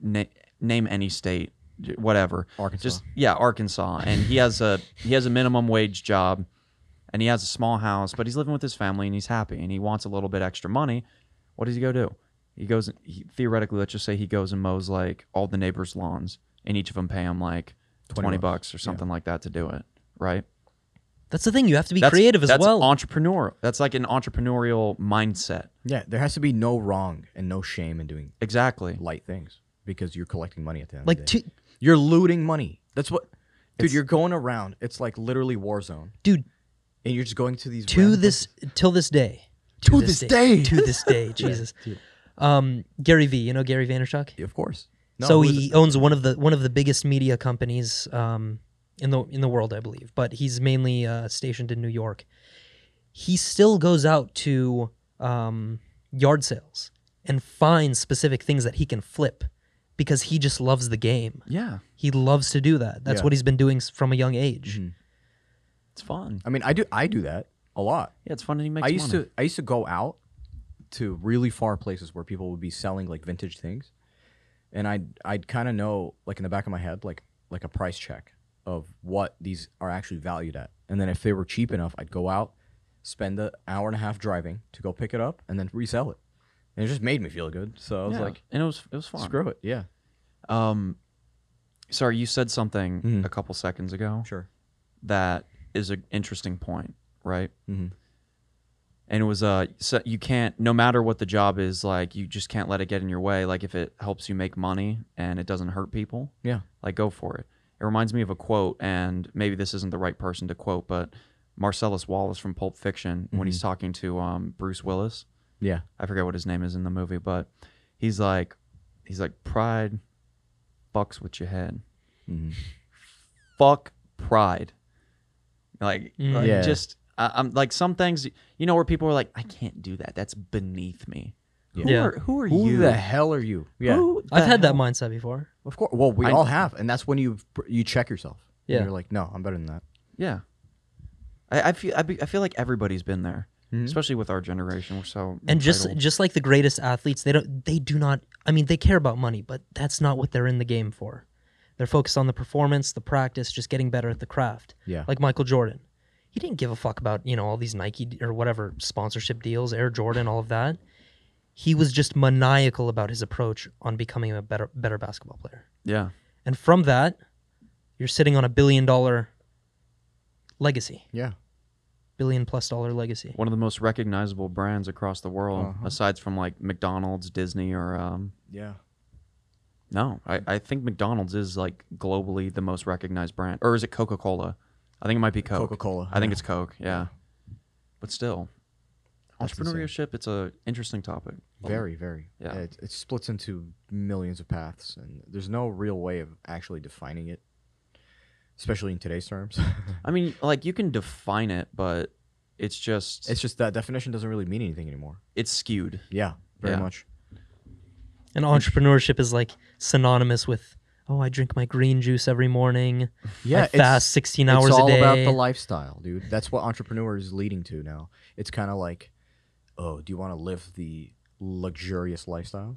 na- name any state, whatever. Arkansas. Just yeah, Arkansas, and he has a he has a minimum wage job, and he has a small house, but he's living with his family and he's happy, and he wants a little bit extra money. What does he go do? He goes he, theoretically. Let's just say he goes and mows like all the neighbors' lawns, and each of them pay him like 20 twenty bucks. bucks or something like that to do it. Right? That's the thing, you have to be That's- creative as that's well. Entrepreneur. That's like an entrepreneurial mindset. yeah. There has to be no wrong and no shame in doing Exactly. light things because you're collecting money at the end. like of the day. to, you're looting money. That's what, dude. It's- you're going around. It's like literally war zone, dude, and you're just going to these to this till this day. To this day. [LAUGHS] To this day, [LAUGHS] Jesus. Um, Gary V, you know Gary Vaynerchuk? places. Of course. No, so he it? owns one of the one of the biggest media companies um, in the in the world, I believe. But he's mainly uh, stationed in New York. He still goes out to um, yard sales and finds specific things that he can flip because he just loves the game. Yeah. He loves to do that. That's Yeah. what he's been doing from a young age. Mhm. It's fun. I mean, I do. I do that a lot. Yeah, it's fun and he makes I used money. to. I used to go out to really far places where people would be selling like vintage things, and I'd I'd kind of know like in the back of my head like like a price check of what these are actually valued at, and then if they were cheap enough, I'd go out, spend an hour and a half driving to go pick it up, and then resell it. And it just made me feel good. So I was Yeah, like, and it was it was fun. screw it. Yeah, Um, sorry, you said something Mhm. a couple seconds ago sure. that is an interesting point, right? hmm And it was uh, so you can't, no matter what the job is, like you just can't let it get in your way. Like if it helps you make money and it doesn't hurt people, Yeah. like go for it. It reminds me of a quote, and maybe this isn't the right person to quote, but Marcellus Wallace from Pulp Fiction when he's talking to um, Bruce Willis. Yeah. I forget what his name is in the movie, but he's like, he's like, pride fucks with your head. hmm Fuck pride. Like, Mm. like, Yeah. just, I, I'm like some things, you know, where people are like, I can't do that. That's beneath me. Who Yeah. are who are Who you? Who the hell are you? Yeah. Who I've the had that mindset before. Of course. Well, we I- all have, and that's when you you check yourself. And Yeah. You're like, no, I'm better than that. Yeah. I, I feel I, be, I feel like everybody's been there, Mhm. especially with our generation. We're so and just just like the greatest athletes they don't they do not i mean they care about money but that's not what they're in the game for they're focused on the performance the practice just getting better at the craft Yeah. like michael jordan he didn't give a fuck about you know all these nike d- or whatever sponsorship deals air jordan all of that he was just maniacal about his approach on becoming a better better basketball player yeah, and from that you're sitting on a billion dollar legacy, Yeah. billion plus dollar legacy. One of the most recognizable brands across the world, Uh-huh. aside from like McDonald's, Disney, or um, Yeah. No, I, hmm. I think McDonald's is like globally the most recognized brand, or is it Coca Cola? I think it might be Coke. Coca-Cola, I think it's Coke. Yeah, but still, That's insane. entrepreneurship. It's a interesting topic. Very, very. Yeah. It, it splits into millions of paths, and there's no real way of actually defining it, especially in today's terms. [LAUGHS] I mean, like you can define it, but it's just it's just that definition doesn't really mean anything anymore. it's skewed. Yeah, very Yeah. much. And entrepreneurship is like synonymous with, oh, I drink my green juice every morning. Yeah, I fast 16 hours it's all about the lifestyle, dude. That's what entrepreneur is leading to now. It's kind of like, oh, do you want to live the luxurious lifestyle?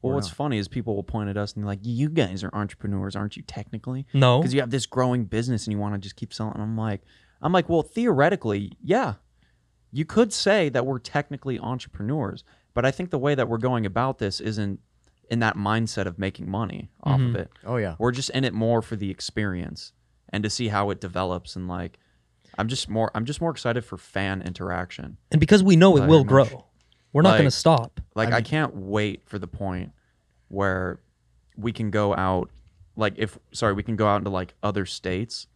Well, what's not. funny is people will point at us and they're like, "You guys are entrepreneurs, aren't you? Technically, no. because you have this growing business and you want to just keep selling." And I'm like, I'm like, well, theoretically, yeah, you could say that we're technically entrepreneurs, but I think the way that we're going about this isn't in that mindset of making money off of mm-hmm. it. Oh yeah, We're just in it more for the experience and to see how it develops and like. I'm just more. I'm just more excited for fan interaction. and because we know it Very will much. grow, we're not going to stop. Like I, mean- can't wait for the point where we can go out like if sorry, we can go out into like other states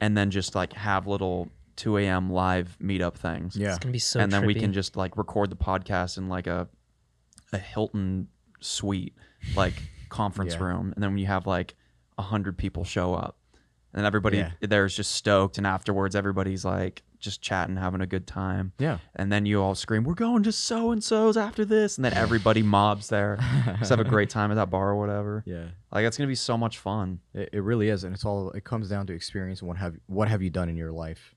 and then just like have little 2 a.m. live meetup things. yeah. It's going to be so and then we can just like record the podcast in like a a Hilton suite, like conference Yeah. room. And then when you have like a hundred people show up. And everybody Yeah. there's just stoked and afterwards everybody's like just chatting, having a good time Yeah. and then you all scream, "We're going to so and so's after this," and then everybody mobs there, just have a great time at that bar or whatever. [LAUGHS] Yeah. Like it's gonna be so much fun. It, it really is, and it's all it comes down to experience and what have what have you done in your life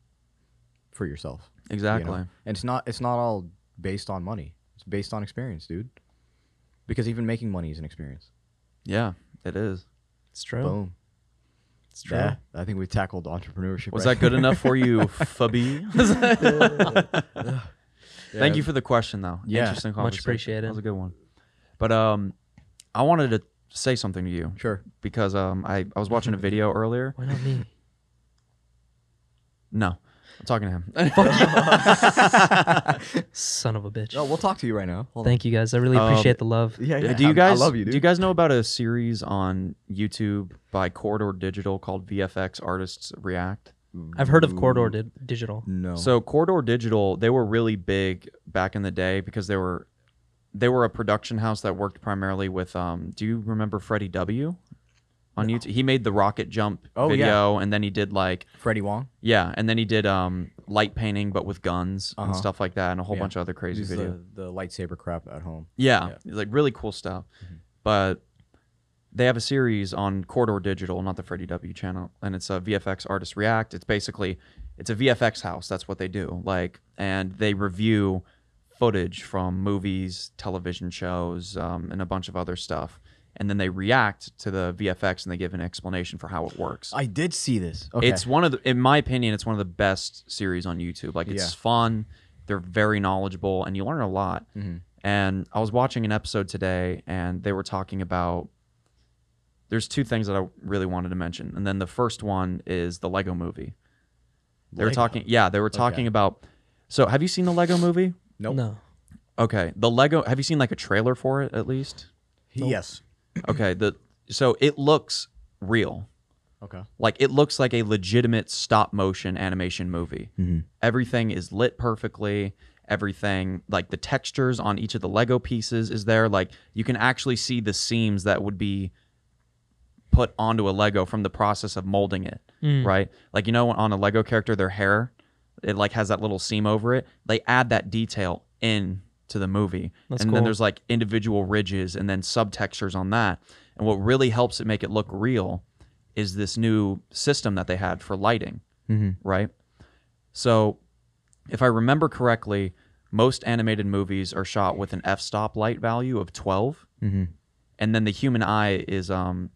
for yourself. you know? Exactly. And it's not it's not all based on money. It's based on experience, dude. Because even making money is an experience. Yeah, it is. It's true. Boom. It's true. Yeah, I think we tackled entrepreneurship. Was right that good enough for you, [LAUGHS] Fabi? [LAUGHS] Thank you for the question, though. Yeah, Interesting much appreciated. That was a good one. But um, I wanted to say something to you Sure. because um, I I was watching a video [LAUGHS] earlier. Why not me? No, I'm talking to him. [LAUGHS] Fuck you. Son of a bitch. No, we'll talk to you right now. Hold Thank you guys. I really Um, appreciate the love. Yeah, yeah. do you guys I love you, dude. do you guys know about a series on YouTube by Corridor Digital called VFX Artists React? I've heard of Corridor di- Digital. No. So Corridor Digital, they were really big back in the day because they were they were a production house that worked primarily with um do you remember Freddie W? On YouTube. He made the rocket jump Oh, yeah. video and then he did like Freddie Wong. yeah, and then he did um light painting but with guns and Uh-huh. stuff like that and a whole Yeah. bunch of other crazy videos. the, the lightsaber crap at home. Yeah, Yeah. like really cool stuff. Mm-hmm. But they have a series on Corridor Digital, not the Freddie W channel, and it's a VFX Artist React. It's basically it's a VFX house. That's what they do. Like, and they review footage from movies, television shows, um, and a bunch of other stuff. And then they react to the VFX and they give an explanation for how it works. I did see this. Okay. It's one of the, in my opinion, it's one of the best series on YouTube. Like it's Yeah. fun, they're very knowledgeable, and you learn a lot. Mhm. And I was watching an episode today, and they were talking about. There's two things that I really wanted to mention, and then the first one is the Lego Movie. They were talking, yeah, they were talking Okay. about. So, have you seen the Lego Movie? Nope. No. Okay, the Lego. Have you seen like a trailer for it at least? Yes. Okay, the so it looks real. Okay. Like it looks like a legitimate stop motion animation movie. Mm-hmm. Everything is lit perfectly. Everything like the textures on each of the Lego pieces is there. Like you can actually see the seams that would be put onto a Lego from the process of molding it, Mm. right? Like you know on a Lego character their hair it like has that little seam over it. They add that detail in to the movie. That's and cool. then there's like individual ridges and then subtextures on that. And what really helps it make it look real is this new system that they had for lighting, Mm-hmm. right? So, if I remember correctly, most animated movies are shot with an f-stop light value of 12, Mm-hmm. and then the human eye is um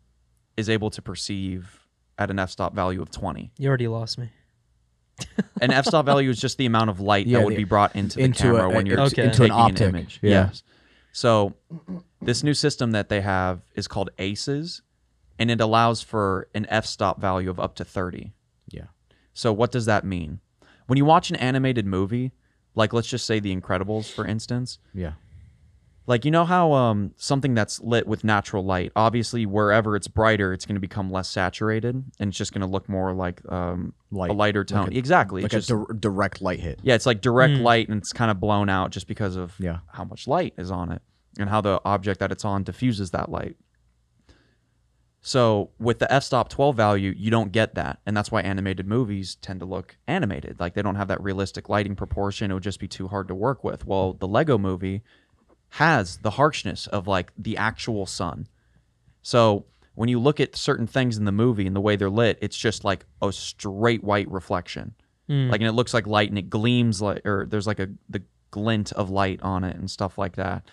is able to perceive at an f-stop value of 20. You already lost me. [LAUGHS] An f-stop value is just the amount of light Yeah, that would the- be brought into the into camera a- when you're Okay. into an taking optic. an image. Yeah. Yes. So this new system that they have is called ACES, and it allows for an f-stop value of up to 30. Yeah. So what does that mean? When you watch an animated movie, like let's just say The Incredibles, for instance, Yeah. Like you know how um something that's lit with natural light, obviously wherever it's brighter, it's going to become less saturated and it's just going to look more like um Light. a lighter tone. Like a- exactly. Like It's a just, dir- direct light hit. yeah, it's like direct Mm. light and it's kind of blown out just because of Yeah. how much light is on it and how the object that it's on diffuses that light. So with the f-stop 12 value, you don't get that, and that's why animated movies tend to look animated. Like they don't have that realistic lighting proportion. It would just be too hard to work with. Well, the Lego movie has the harshness of like the actual sun. So when you look at certain things in the movie and the way they're lit, it's just like a straight white reflection. Mm. Like and it looks like light and it gleams like or there's like a the glint of light on it and stuff like that.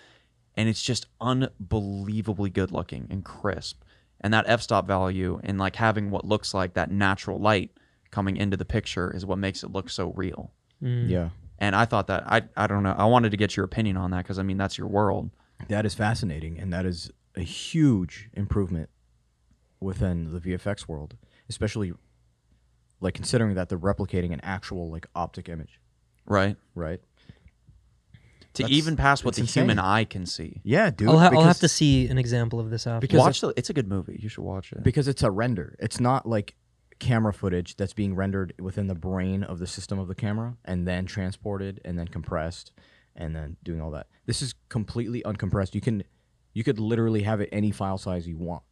And it's just unbelievably good looking and crisp. And that f-stop value and like having what looks like that natural light coming into the picture is what makes it look so real. Mm. Yeah. And I thought that I I don't know. I wanted to get your opinion on that because I mean that's your world. That is fascinating, and that is a huge improvement within the VFX world, especially like considering that they're replicating an actual like optic image, Right? right? To That's- even pass what it's the insane. human eye can see. Yeah, dude. I'll, ha- I'll have because- to see an example of this after. Because Watch the, it's a good movie. You should watch it. because it's a render. It's not like camera footage that's being rendered within the brain of the system of the camera and then transported and then compressed and then doing all that. This is completely uncompressed. You can you could literally have it any file size you want.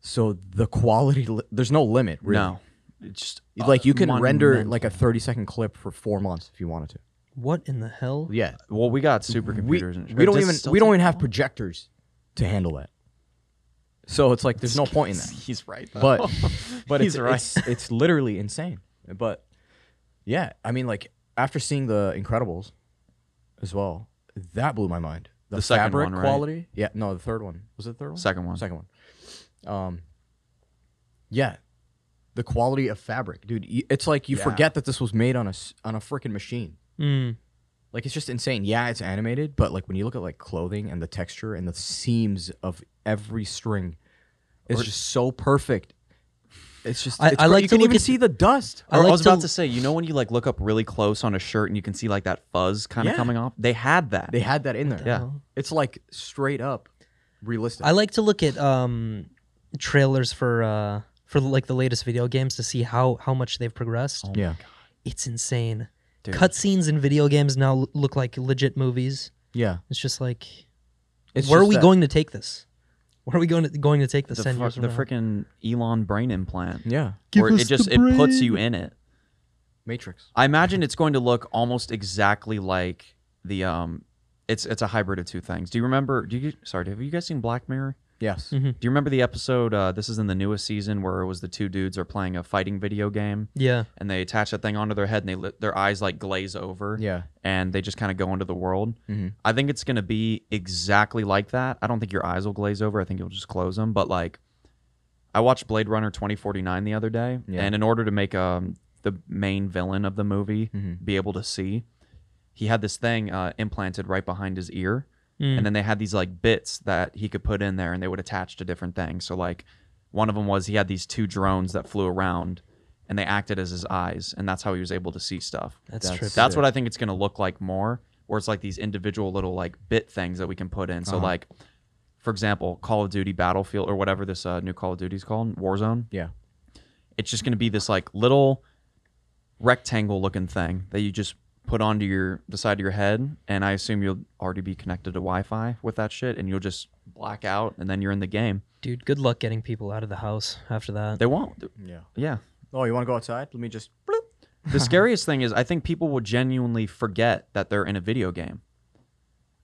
So the quality li- there's no limit, really. No. It's just Like you uh, can render like a 30 second clip for 4 months if you wanted to. what in the hell? Yeah. Well, we got supercomputers. We, and we don't even we don't even have projectors to handle that. So it's like there's no point in that. [LAUGHS] He's right. though. but [LAUGHS] but He's it's, right. it's it's literally insane. But yeah, I mean, like after seeing the Incredibles as well, that blew my mind. The, The second fabric one, right? quality. Yeah, no, the third one was it the third one. Second one. Second one. Um. Yeah, the quality of fabric, dude. y- It's like you Yeah. forget that this was made on a s- on a freaking machine. Mm. Like it's just insane. Yeah, it's animated, but like when you look at like clothing and the texture and the seams of every string, it's Or- just so perfect. It's just I- it's I cra- like you to can look even at- see the dust. I Or I, was to- about to say, you know, when you like look up really close on a shirt and you can see like that fuzz kind of Yeah. coming off. They had that. They had that in there. Yeah. It's like straight up realistic. I like to look at um trailers for uh for like the latest video games to see how how much they've progressed. Oh yeah. It's insane. Dude. Cutscenes in video games now look like legit movies. Yeah. It's just like, It's where are we that- going to take this? Where are we going to going to take this the ten fu- years from the now? freaking Elon brain implant. Yeah. Give where us it just the it puts brain. you in it. Matrix. I imagine it's going to look almost exactly like the um it's it's a hybrid of two things. Do you remember do you sorry, have you guys seen Black Mirror? Yes. Mhm. Do you remember the episode uh this is in the newest season where it was the two dudes are playing a fighting video game Yeah. and they attach that thing onto their head and they let their eyes like glaze over Yeah. and they just kind of go into the world. Mhm. I think it's going to be exactly like that. I don't think your eyes will glaze over. I think you'll just close them. But like, I watched Blade Runner 2049 the other day, Yeah. and in order to make um the main villain of the movie Mhm. be able to see, he had this thing uh, implanted right behind his ear, Mm. and then they had these like bits that he could put in there, and they would attach to different things. So like, one of them was he had these two drones that flew around. And they acted as his eyes, and that's how he was able to see stuff. That's, That's- trippy. That's what I think it's going to look like more, where it's like these individual little like bit things that we can put in. So Uh-huh. like, for example, Call of Duty Battlefield or whatever this uh, new Call of Duty is called, Warzone. Yeah. It's just going to be this like little rectangle looking thing that you just put onto your the side of your head, and I assume you'll already be connected to Wi-Fi with that shit, and you'll just black out, and then you're in the game. Dude, good luck getting people out of the house after that. They won't. Yeah. Yeah. Oh, you want to go outside? Let me just. bloop. The [LAUGHS] scariest thing is I think people will genuinely forget that they're in a video game.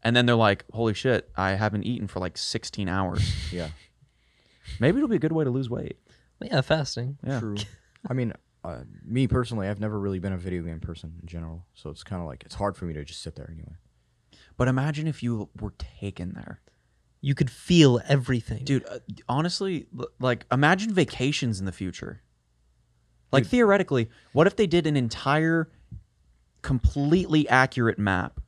And then they're like, "Holy shit, I haven't eaten for like 16 hours." Yeah. Maybe it'll be a good way to lose weight. yeah, fasting. Yeah. True. [LAUGHS] I mean, uh, me personally, I've never really been a video game person in general, so it's kind of like it's hard for me to just sit there anyway. But imagine if you were taken there. You could feel everything. Dude, uh, honestly, l- like imagine vacations in the future. Like theoretically, what if they did an entire completely accurate map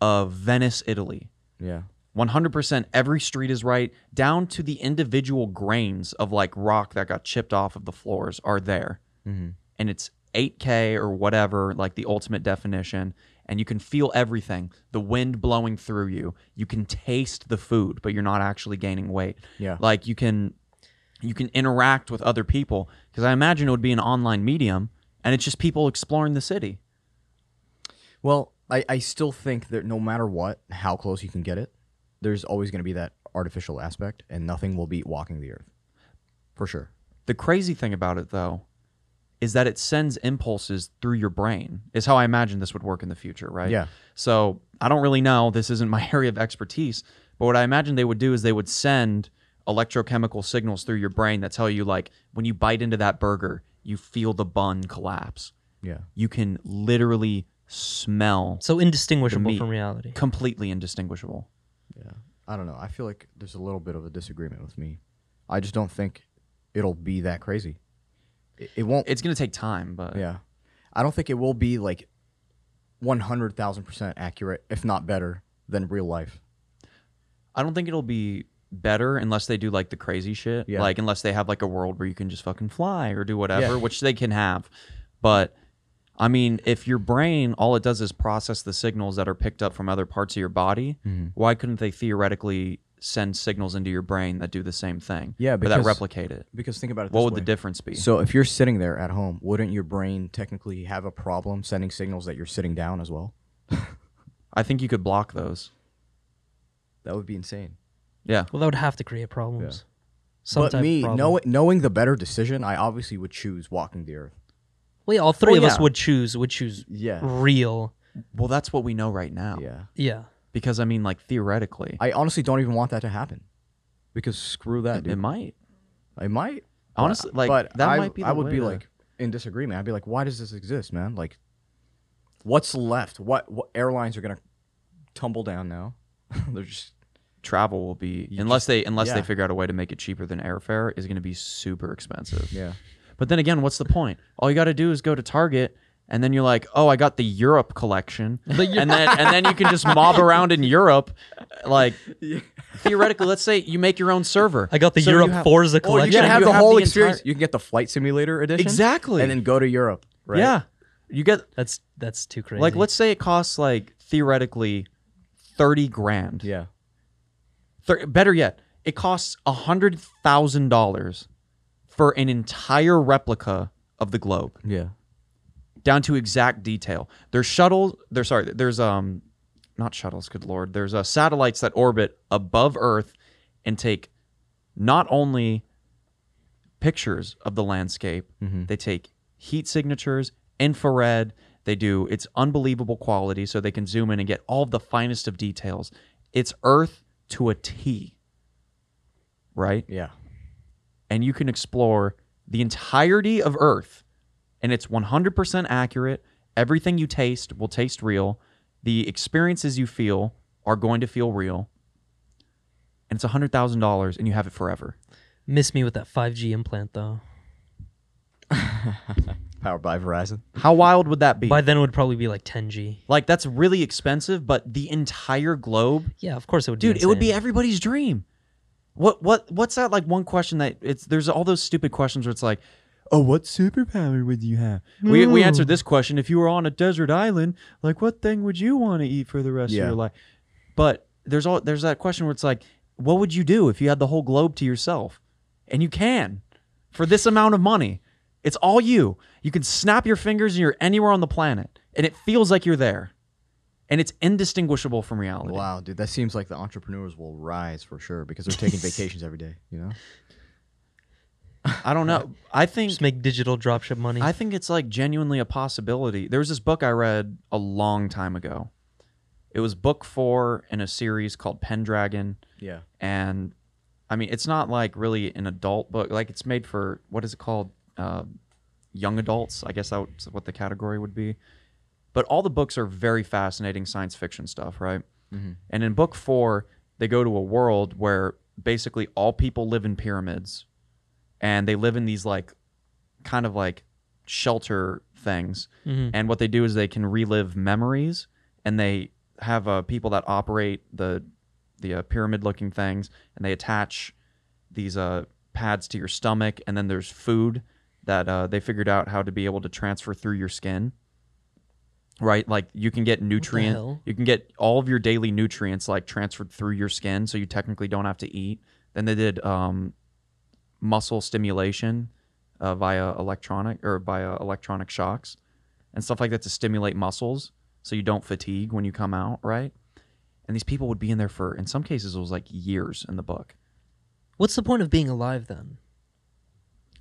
of Venice, Italy? Yeah. 100% every street is right down to the individual grains of like rock that got chipped off of the floors are there Mm-hmm. And it's 8K or whatever, like the ultimate definition, and you can feel everything the wind blowing through you. You can taste the food, but you're not actually gaining weight. Yeah. Like you can you can interact with other people because I imagine it would be an online medium and it's just people exploring the city. Well, I, I still think that no matter what, how close you can get it, there's always going to be that artificial aspect, and nothing will beat walking the earth, for sure. The crazy thing about it though is that it sends impulses through your brain. Is how I imagine this would work in the future, right? Yeah. So, I don't really know, this isn't my [LAUGHS] area of expertise, but what I imagine they would do is they would send electrochemical signals through your brain that tell you like when you bite into that burger, you feel the bun collapse. Yeah. You can literally smell So indistinguishable meat. from reality. completely indistinguishable. Yeah. I don't know. I feel like there's a little bit of a disagreement with me. I just don't think it'll be that crazy. It, it won't. It's going to take time, but yeah. I don't think it will be like 100,000% accurate, if not better, than real life. I don't think it'll be better unless they do like the crazy shit. Yeah. Like unless they have like a world where you can just fucking fly or do whatever, Yeah. which they can have. But I mean, if your brain all it does is process the signals that are picked up from other parts of your body, Mm-hmm. why couldn't they theoretically send signals into your brain that do the same thing? Yeah, or that because- replicate it. Because think about it. What this would way. the difference be? So if you're sitting there at home, wouldn't your brain technically have a problem sending signals that you're sitting down as well? [LAUGHS] I think you could block those. That would be insane. Yeah. Well, that would have to create problems. Some but type of me, problem. know, knowing the better decision, I obviously would choose walking the earth. Well, yeah, all three Well, of us would choose would choose Yeah. real. Well, that's what we know right now. Yeah. Yeah. Because I mean, like theoretically, I honestly don't even want that to happen. Because screw that, it dude. might. It might. Honestly, like but that I, might be. The I would be to- like in disagreement. I'd be like, why does this exist, man? Like, what's left? What what airlines are gonna tumble down now? [LAUGHS] They're just travel will be unless just- they unless they figure out a way to make it cheaper than airfare is going to be super expensive. yeah. But then again, what's the point? All you got to do is go to Target and then you're like, "Oh, I got the Europe collection." [LAUGHS] and then and then you can just mob around in Europe like theoretically, let's say you make your own server. I got the So Europe have- Forza Or you can Yeah, have you the have whole the experience. entire- You can get the flight simulator edition, Exactly. and then go to Europe. Right? Yeah. You get That's that's too crazy. like let's say it costs like theoretically 30 grand. Yeah. Thir- better yet, it costs a $100,000 for an entire replica of the globe. Yeah. Down to exact detail. There's shuttles. There's sorry. There's um, not shuttles. Good lord. There's uh, satellites that orbit above Earth and take not only pictures of the landscape. They take heat signatures, infrared. They do. It's unbelievable quality, so they can zoom in and get all the finest of details. It's Earth to a T. Right Yeah. and you can explore the entirety of Earth, and it's 100% accurate. Everything you taste will taste real. The experiences you feel are going to feel real. And it's $100,000 and you have it forever. miss me with that 5G implant though. [LAUGHS] Powered by Verizon. How wild would that be? By then it would probably be like 10G. like, that's really expensive, but the entire globe, Yeah, of course it would. dude, be it would be everybody's dream. What, what, what's that like one question that it's, there's all those stupid questions where it's like, oh, what superpower would you have? We, we answered this question. If you were on a desert island, like what thing would you want to eat for the rest Yeah. of your life? But there's all there's that question where it's like, what would you do if you had the whole globe to yourself? And you can for this amount of money. It's all you. You can snap your fingers and you're anywhere on the planet, and it feels like you're there. And it's indistinguishable from reality. Wow, dude, that seems like the entrepreneurs will rise for sure because they're taking [LAUGHS] vacations every day. You know. I don't know. [LAUGHS] I think just make digital dropship money. I think it's like genuinely a possibility. There was this book I read a long time ago. It was book four in a series called Pendragon. Yeah. And I mean, it's not like really an adult book. Like it's made for, what is it called? Uh, young adults. I guess that's what the category would be. But all the books are very fascinating science fiction stuff, right? And in book four, they go to a world where basically all people live in pyramids and they live in these like kind of like shelter things. And what they do is they can relive memories and they have uh, people that operate the the uh, pyramid looking things and they attach these uh, pads to your stomach and then there's food that uh, they figured out how to be able to transfer through your skin. Right, like you can get nutrient, you can get all of your daily nutrients like transferred through your skin, so you technically don't have to eat. Then they did um, muscle stimulation uh, via electronic or via electronic shocks and stuff like that to stimulate muscles, so you don't fatigue when you come out. Right, and these people would be in there for, in some cases, it was like years in the book. What's the point of being alive then?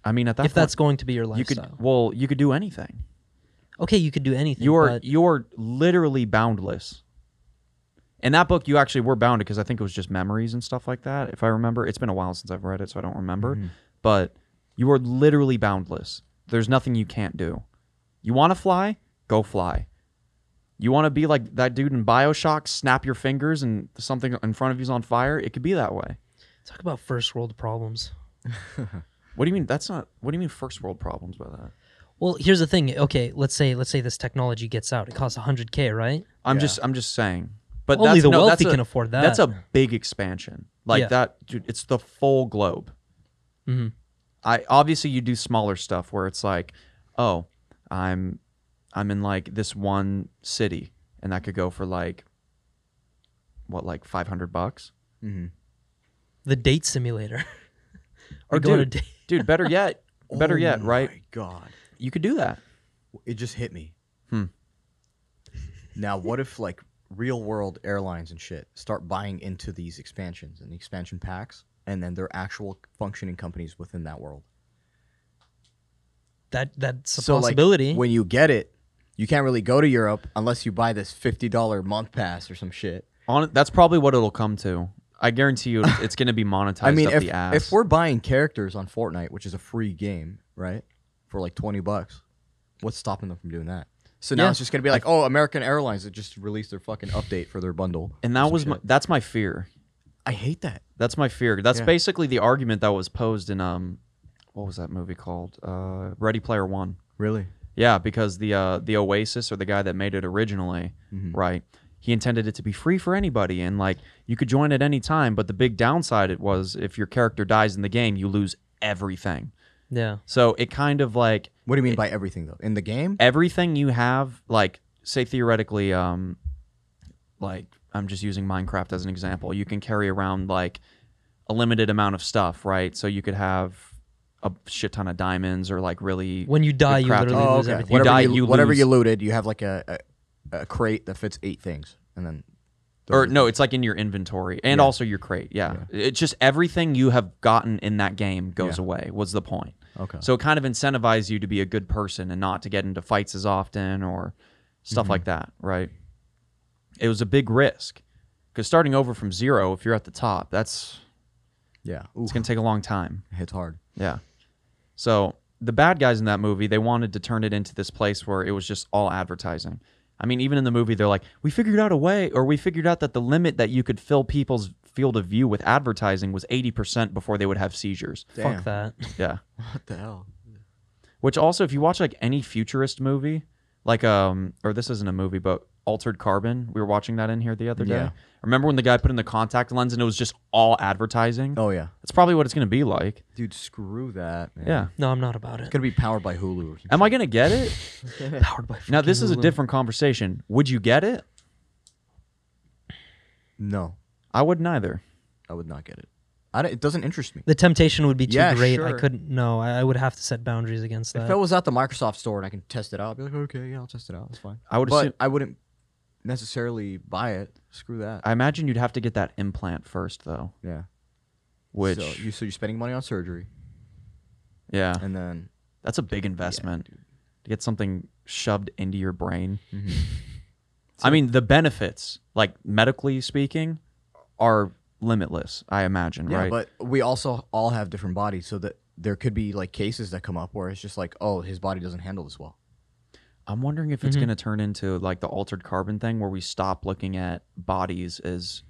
I mean, at that if point, that's going to be your you could lifestyle. well, you could do anything. okay, you could do anything. You're you're literally boundless. In that book, you actually were bounded because I think it was just memories and stuff like that. If I remember, it's been a while since I've read it, so I don't remember. Mm-hmm. But you are literally boundless. There's nothing you can't do. You want to fly? Go fly. You want to be like that dude in Bioshock? Snap your fingers and something in front of you's on fire. It could be that way. talk about first world problems. [LAUGHS] What do you mean? That's not. What do you mean? First world problems by that? Well, here's the thing. Okay, let's say let's say this technology gets out. It costs 100k, right? I'm Yeah. just I'm just saying. But Only that's, the no, wealthy that's a- can afford that. That's a big expansion. Like Yeah. that, dude. It's the full globe. Mm-hmm. I obviously you do smaller stuff where it's like, oh, I'm I'm in like this one city, and that could go for like what, like five hundred bucks. Mm-hmm. The date simulator. [LAUGHS] Or Or going to dude, date. dude, better yet, [LAUGHS] better yet, right? Oh God, You could do that. it just hit me. Hmm. Now, what if like real world airlines and shit start buying into these expansions and the expansion packs, and then they're actual functioning companies within that world? That that's a so possibility. like when you get it, you can't really go to Europe unless you buy this fifty dollar month pass or some shit. On that's probably what it'll come to. I guarantee you, it's, it's going to be monetized [LAUGHS] I mean, up if the ass. if we're buying characters on Fortnite, which is a free game, right, for like twenty bucks, what's stopping them from doing that? So now Yeah. it's just gonna be like, oh, American Airlines that just released their fucking update for their bundle, and that was my, that's my fear. I hate that. That's my fear. That's Yeah. basically the argument that was posed in um, what was that movie called? Uh, Ready Player One. Really? Yeah, because the uh, the Oasis or the guy that made it originally, Mhm. right? He intended it to be free for anybody, and like you could join at any time. But the big downside it was if your character dies in the game, you lose everything. Yeah. So it kind of like What do you mean by everything though? In the game? everything you have, like say theoretically, um, like I'm just using Minecraft as an example. You can carry around like a limited amount of stuff, right? So you could have a shit ton of diamonds or like really When you die, you craft literally Oh, lose everything. You Whatever die, you, you whatever lose. you looted, you have like a, a, a crate that fits eight things, and then. or no, it's like in your inventory and Yeah. also your crate. Yeah. It's just everything you have gotten in that game goes Yeah. away. Was the point? Okay. So it kind of incentivizes you to be a good person and not to get into fights as often or stuff Mm-hmm. like that, right? It was a big risk because starting over from zero, if you're at the top, that's yeah, it's gonna take a long time. it hits hard. Yeah. So the bad guys in that movie, they wanted to turn it into this place where it was just all advertising. I mean, even in the movie, they're like, we figured out a way, or we figured out that the limit that you could fill people's field of view with advertising was 80% before they would have seizures. Damn. Fuck that. Yeah. [LAUGHS] What the hell? Which also, if you watch like any futurist movie, like, um, or this isn't a movie, but Altered Carbon, we were watching that in here the other day. Yeah. Remember when the guy put in the contact lens and it was just all advertising? Oh yeah, That's probably what it's going to be like. dude, screw that. Man. Yeah. No, I'm not about it. it's gonna be powered by Hulu. Or some Am I going to get it? [LAUGHS] Powered by Now this fucking is a different conversation. Would you get it? No, I would neither. I would not get it. I it doesn't interest me. The temptation would be too Yeah, great. I sure. couldn't. No, I, I would have to set boundaries against that. If I was at the Microsoft store and I can test it out, I'd be like, okay, yeah, I'll test it out. That's fine. I would but assume. I wouldn't necessarily buy it. Screw that. I imagine you'd have to get that implant first, though. yeah. Which, so, you, so you're spending money on surgery, yeah, and then that's a big investment to get something shoved into your brain. Mm-hmm. [LAUGHS] I mean, the benefits, like medically speaking, are limitless. I imagine, yeah, right? but we also all have different bodies, so that there could be like cases that come up where it's just like, oh, his body doesn't handle this well. I'm wondering if it's Mhm. going to turn into like the altered carbon thing, where we stop looking at bodies as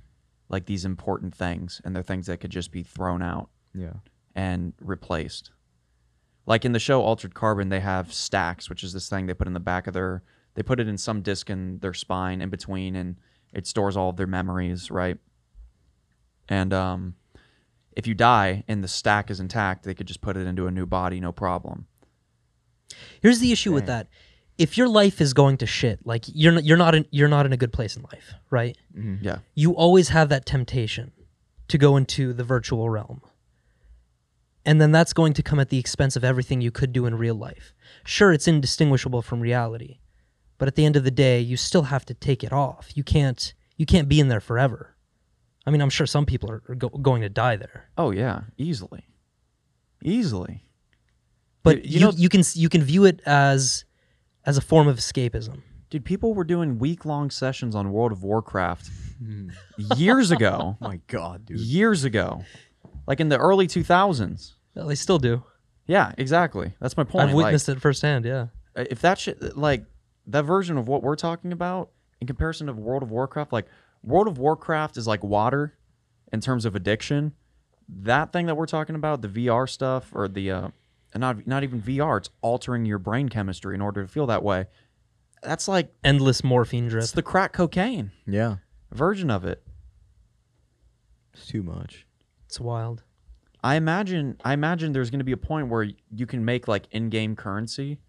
like these important things, and they're things that could just be thrown out. Yeah. and replaced. Like in the show Altered Carbon, they have stacks, which is this thing they put in the back of their. They put it in some disc in their spine in between, and it stores all of their memories, right? And um, if you die and the stack is intact, they could just put it into a new body, no problem. Here's the issue with that. If your life is going to shit, like you're not, you're not in, you're not in a good place in life, right? Yeah. You always have that temptation to go into the virtual realm. And then that's going to come at the expense of everything you could do in real life. Sure, it's indistinguishable from reality, but at the end of the day, you still have to take it off. You can't you can't be in there forever. I mean, I'm sure some people are, are go, going to die there, Oh yeah, easily, easily. but You- you you know- you can you can view it as as a form of escapism. Dude, people were doing week long sessions on World of Warcraft hmm. years ago. [LAUGHS] Oh my god, dude. years ago, like in the early 2000s. Well, they still do. Yeah, exactly. That's my point. I've Like, witnessed it firsthand. Yeah. if that shit, like that version of what we're talking about in comparison of World of Warcraft, like World of Warcraft is like water in terms of addiction. That thing that we're talking about, the VR stuff or the uh, not not even VR, it's altering your brain chemistry in order to feel that way. That's like Endless morphine drip. it's the crack cocaine Yeah. version of it. It's too much. It's wild. I imagine I imagine there's going to be a point where you can make like in-game currency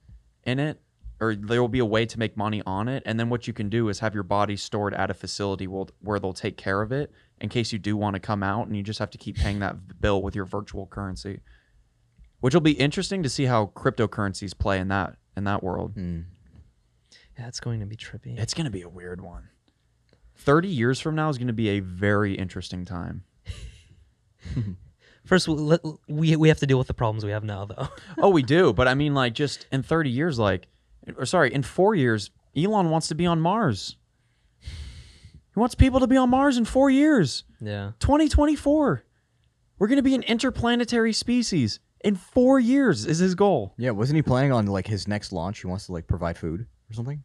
in it or there will be a way to make money on it and then what you can do is have your body stored at a facility where, where they'll take care of it in case you do want to come out and you just have to keep paying that bill with your virtual currency. Which will be interesting to see how cryptocurrencies play in that in that world. Mm. Yeah, it's going to be trippy. It's going to be a weird one. 30 years from now is going to be a very interesting time. [LAUGHS] First, we, we we have to deal with the problems we have now, though. oh, we do, but I mean, like, just in 30 years, like, or sorry, in four years, Elon wants to be on Mars. He wants people to be on Mars in four years. yeah. 2024. We're going to be an interplanetary species in four years, is his goal. Yeah, wasn't he planning on like his next launch? He wants to like provide food or something.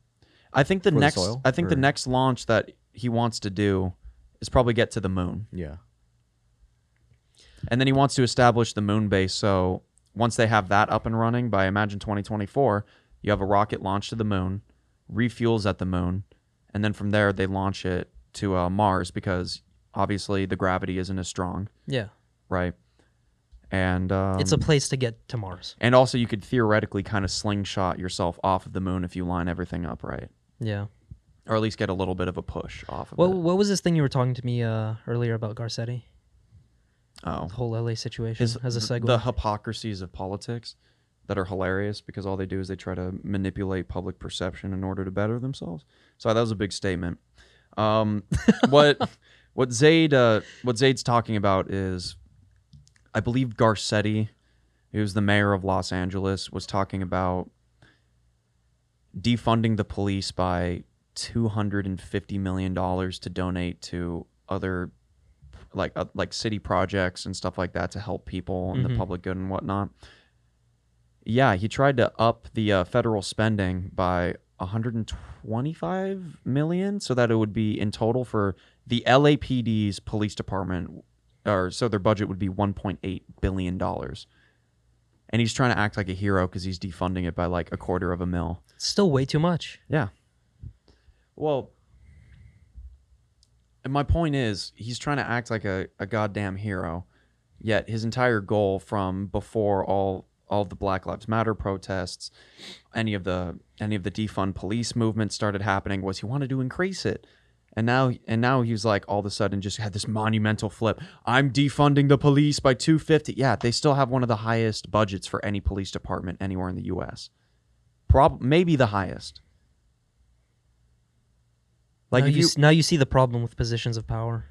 I think the For the next, soil, I think the or- next launch that he wants to do is probably get to the moon. Yeah. And then he wants to establish the moon base. So once they have that up and running by imagine 2024, you have a rocket launch to the moon, refuels at the moon, and then from there they launch it to uh, Mars because obviously the gravity isn't as strong, Yeah. right? And um, it's a place to get to Mars. and also you could theoretically kind of slingshot yourself off of the moon if you line everything up right, Yeah. or at least get a little bit of a push off of What it. what was this thing you were talking to me uh, earlier about Garcetti? Oh, The whole LA situation His- as a segue. the hypocrisies of politics that are hilarious because all they do is they try to manipulate public perception in order to better themselves. So that was a big statement. Um, [LAUGHS] what what Zaid uh, what Zaid's talking about is, I believe Garcetti, who's the mayor of Los Angeles, was talking about defunding the police by two hundred and fifty million dollars to donate to other like uh, like city projects and stuff like that to help people and the Mhm. public good and whatnot. Yeah, he tried to up the uh, federal spending by 125 million, so that it would be in total for the LAPD's police department, or so their budget would be 1.8 billion dollars. And he's trying to act like a hero because he's defunding it by like a quarter of a mil. Still way too much. Yeah. Well, and my point is, he's trying to act like a, a goddamn hero, yet his entire goal from before all all the Black Lives Matter protests, any of the any of the defund police movement started happening was he wanted to increase it. And now and now he's like all of a sudden just had this monumental flip. I'm defunding the police by 250. Yeah, they still have one of the highest budgets for any police department anywhere in the US. Prob maybe the highest. Like now if you, you, now you see the problem with positions of power.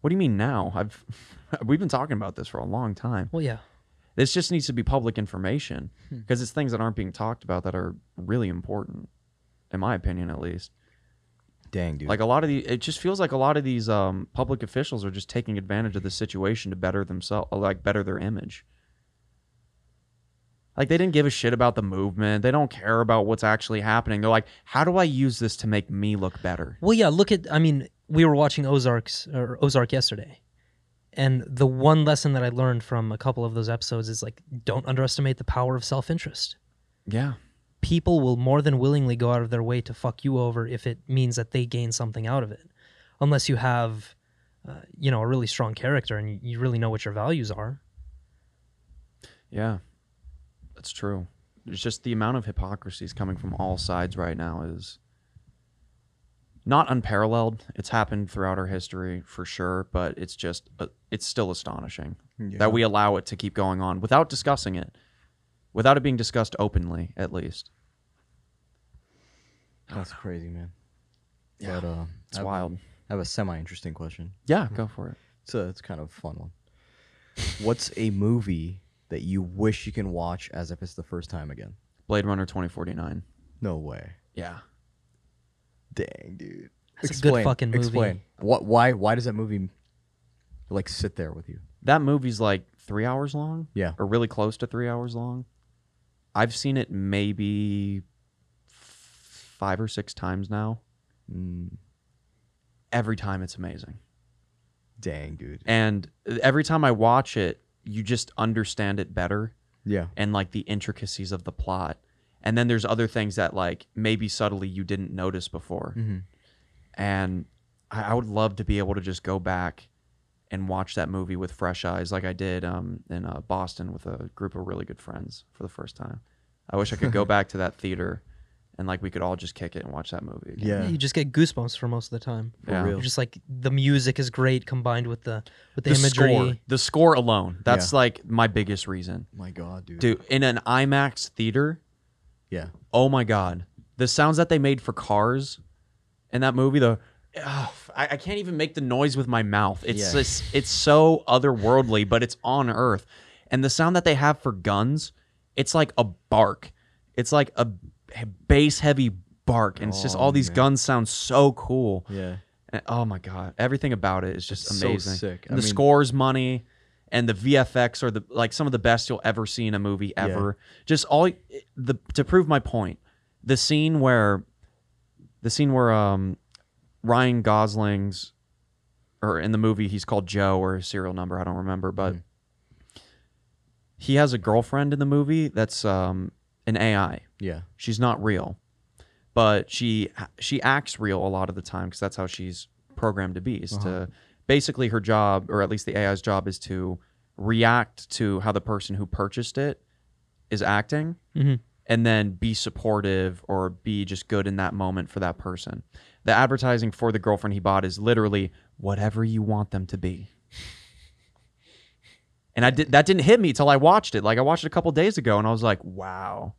what do you mean now? I've [LAUGHS] we've been talking about this for a long time. Well, yeah. This just needs to be public information Hmm. because it's things that aren't being talked about that are really important, in my opinion, at least. Dang, dude. Like a lot of the, it just feels like a lot of these um, public officials are just taking advantage of the situation to better themselves, like better their image. Like they didn't give a shit about the movement. They don't care about what's actually happening. They're like, how do I use this to make me look better? Well, yeah. Look at. I mean, we were watching Ozarks or Ozark yesterday, and the one lesson that I learned from a couple of those episodes is like, don't underestimate the power of self-interest. Yeah. People will more than willingly go out of their way to fuck you over if it means that they gain something out of it, unless you have, uh, you know, a really strong character and you, you really know what your values are. Yeah, that's true. It's just the amount of hypocrisies coming from all sides right now is not unparalleled. It's happened throughout our history for sure, but it's just uh, it's still astonishing that we allow it to keep going on without discussing it, without it being discussed openly, at least. That's crazy, man. Yeah. But, uh, It's I have- wild. I have a semi-interesting question. Yeah, go for it. It's a, it's kind of a fun one. [LAUGHS] What's a movie that you wish you can watch as if it's the first time again? Blade Runner 2049. No way. Yeah. Dang, dude. That's a good fucking movie. Explain. What? Why? Why does that movie like sit there with you? That movie's like three hours long. Yeah. Or really close to three hours long. I've seen it maybe f- five or six times now. Mm, Every time it's amazing. dang, dude. And every time I watch it, you just understand it better Yeah. and like the intricacies of the plot. And then there's other things that like maybe subtly you didn't notice before. Mm-hmm. And I, I would love to be able to just go back and watch that movie with fresh eyes, like I did um, in uh, Boston with a group of really good friends for the first time. I wish I could go [LAUGHS] back to that theater and like we could all just kick it and watch that movie. Again. Yeah. Yeah, you just get goosebumps for most of the time. For Yeah. real. You're just like the music is great combined with the with the, The imagery. score, the score alone, that's Yeah. like my biggest reason. My God, dude. Dude, in an IMAX theater, Yeah. oh my god, the sounds that they made for Cars in that movie, the ugh, I, I can't even make the noise with my mouth. It's Yeah. just, it's so otherworldly, but it's on Earth, and the sound that they have for guns, it's like a bark. It's like a bass heavy bark, and it's just Oh, all these man. guns sound so cool. Yeah. And- oh my god, everything about it is just It's so amazing. sick. And the mean- scores, money, and the VFX are the like some of the best you'll ever see in a movie Yeah. ever. Just all the to prove my point, the scene where the scene where um Ryan Gosling's or in the movie he's called Joe or his serial number I don't remember, but Mhm. he has a girlfriend in the movie that's um an AI Yeah. she's not real but she she acts real a lot of the time because that's how she's programmed to be is to basically her job or at least the ai's job is to react to how the person who purchased it is acting Mhm. And then be supportive or be just good in that moment for that person the advertising for the girlfriend he bought is literally whatever you want them to be and I did that didn't hit me till I watched it. Like I watched it a couple days ago, and I was like, wow.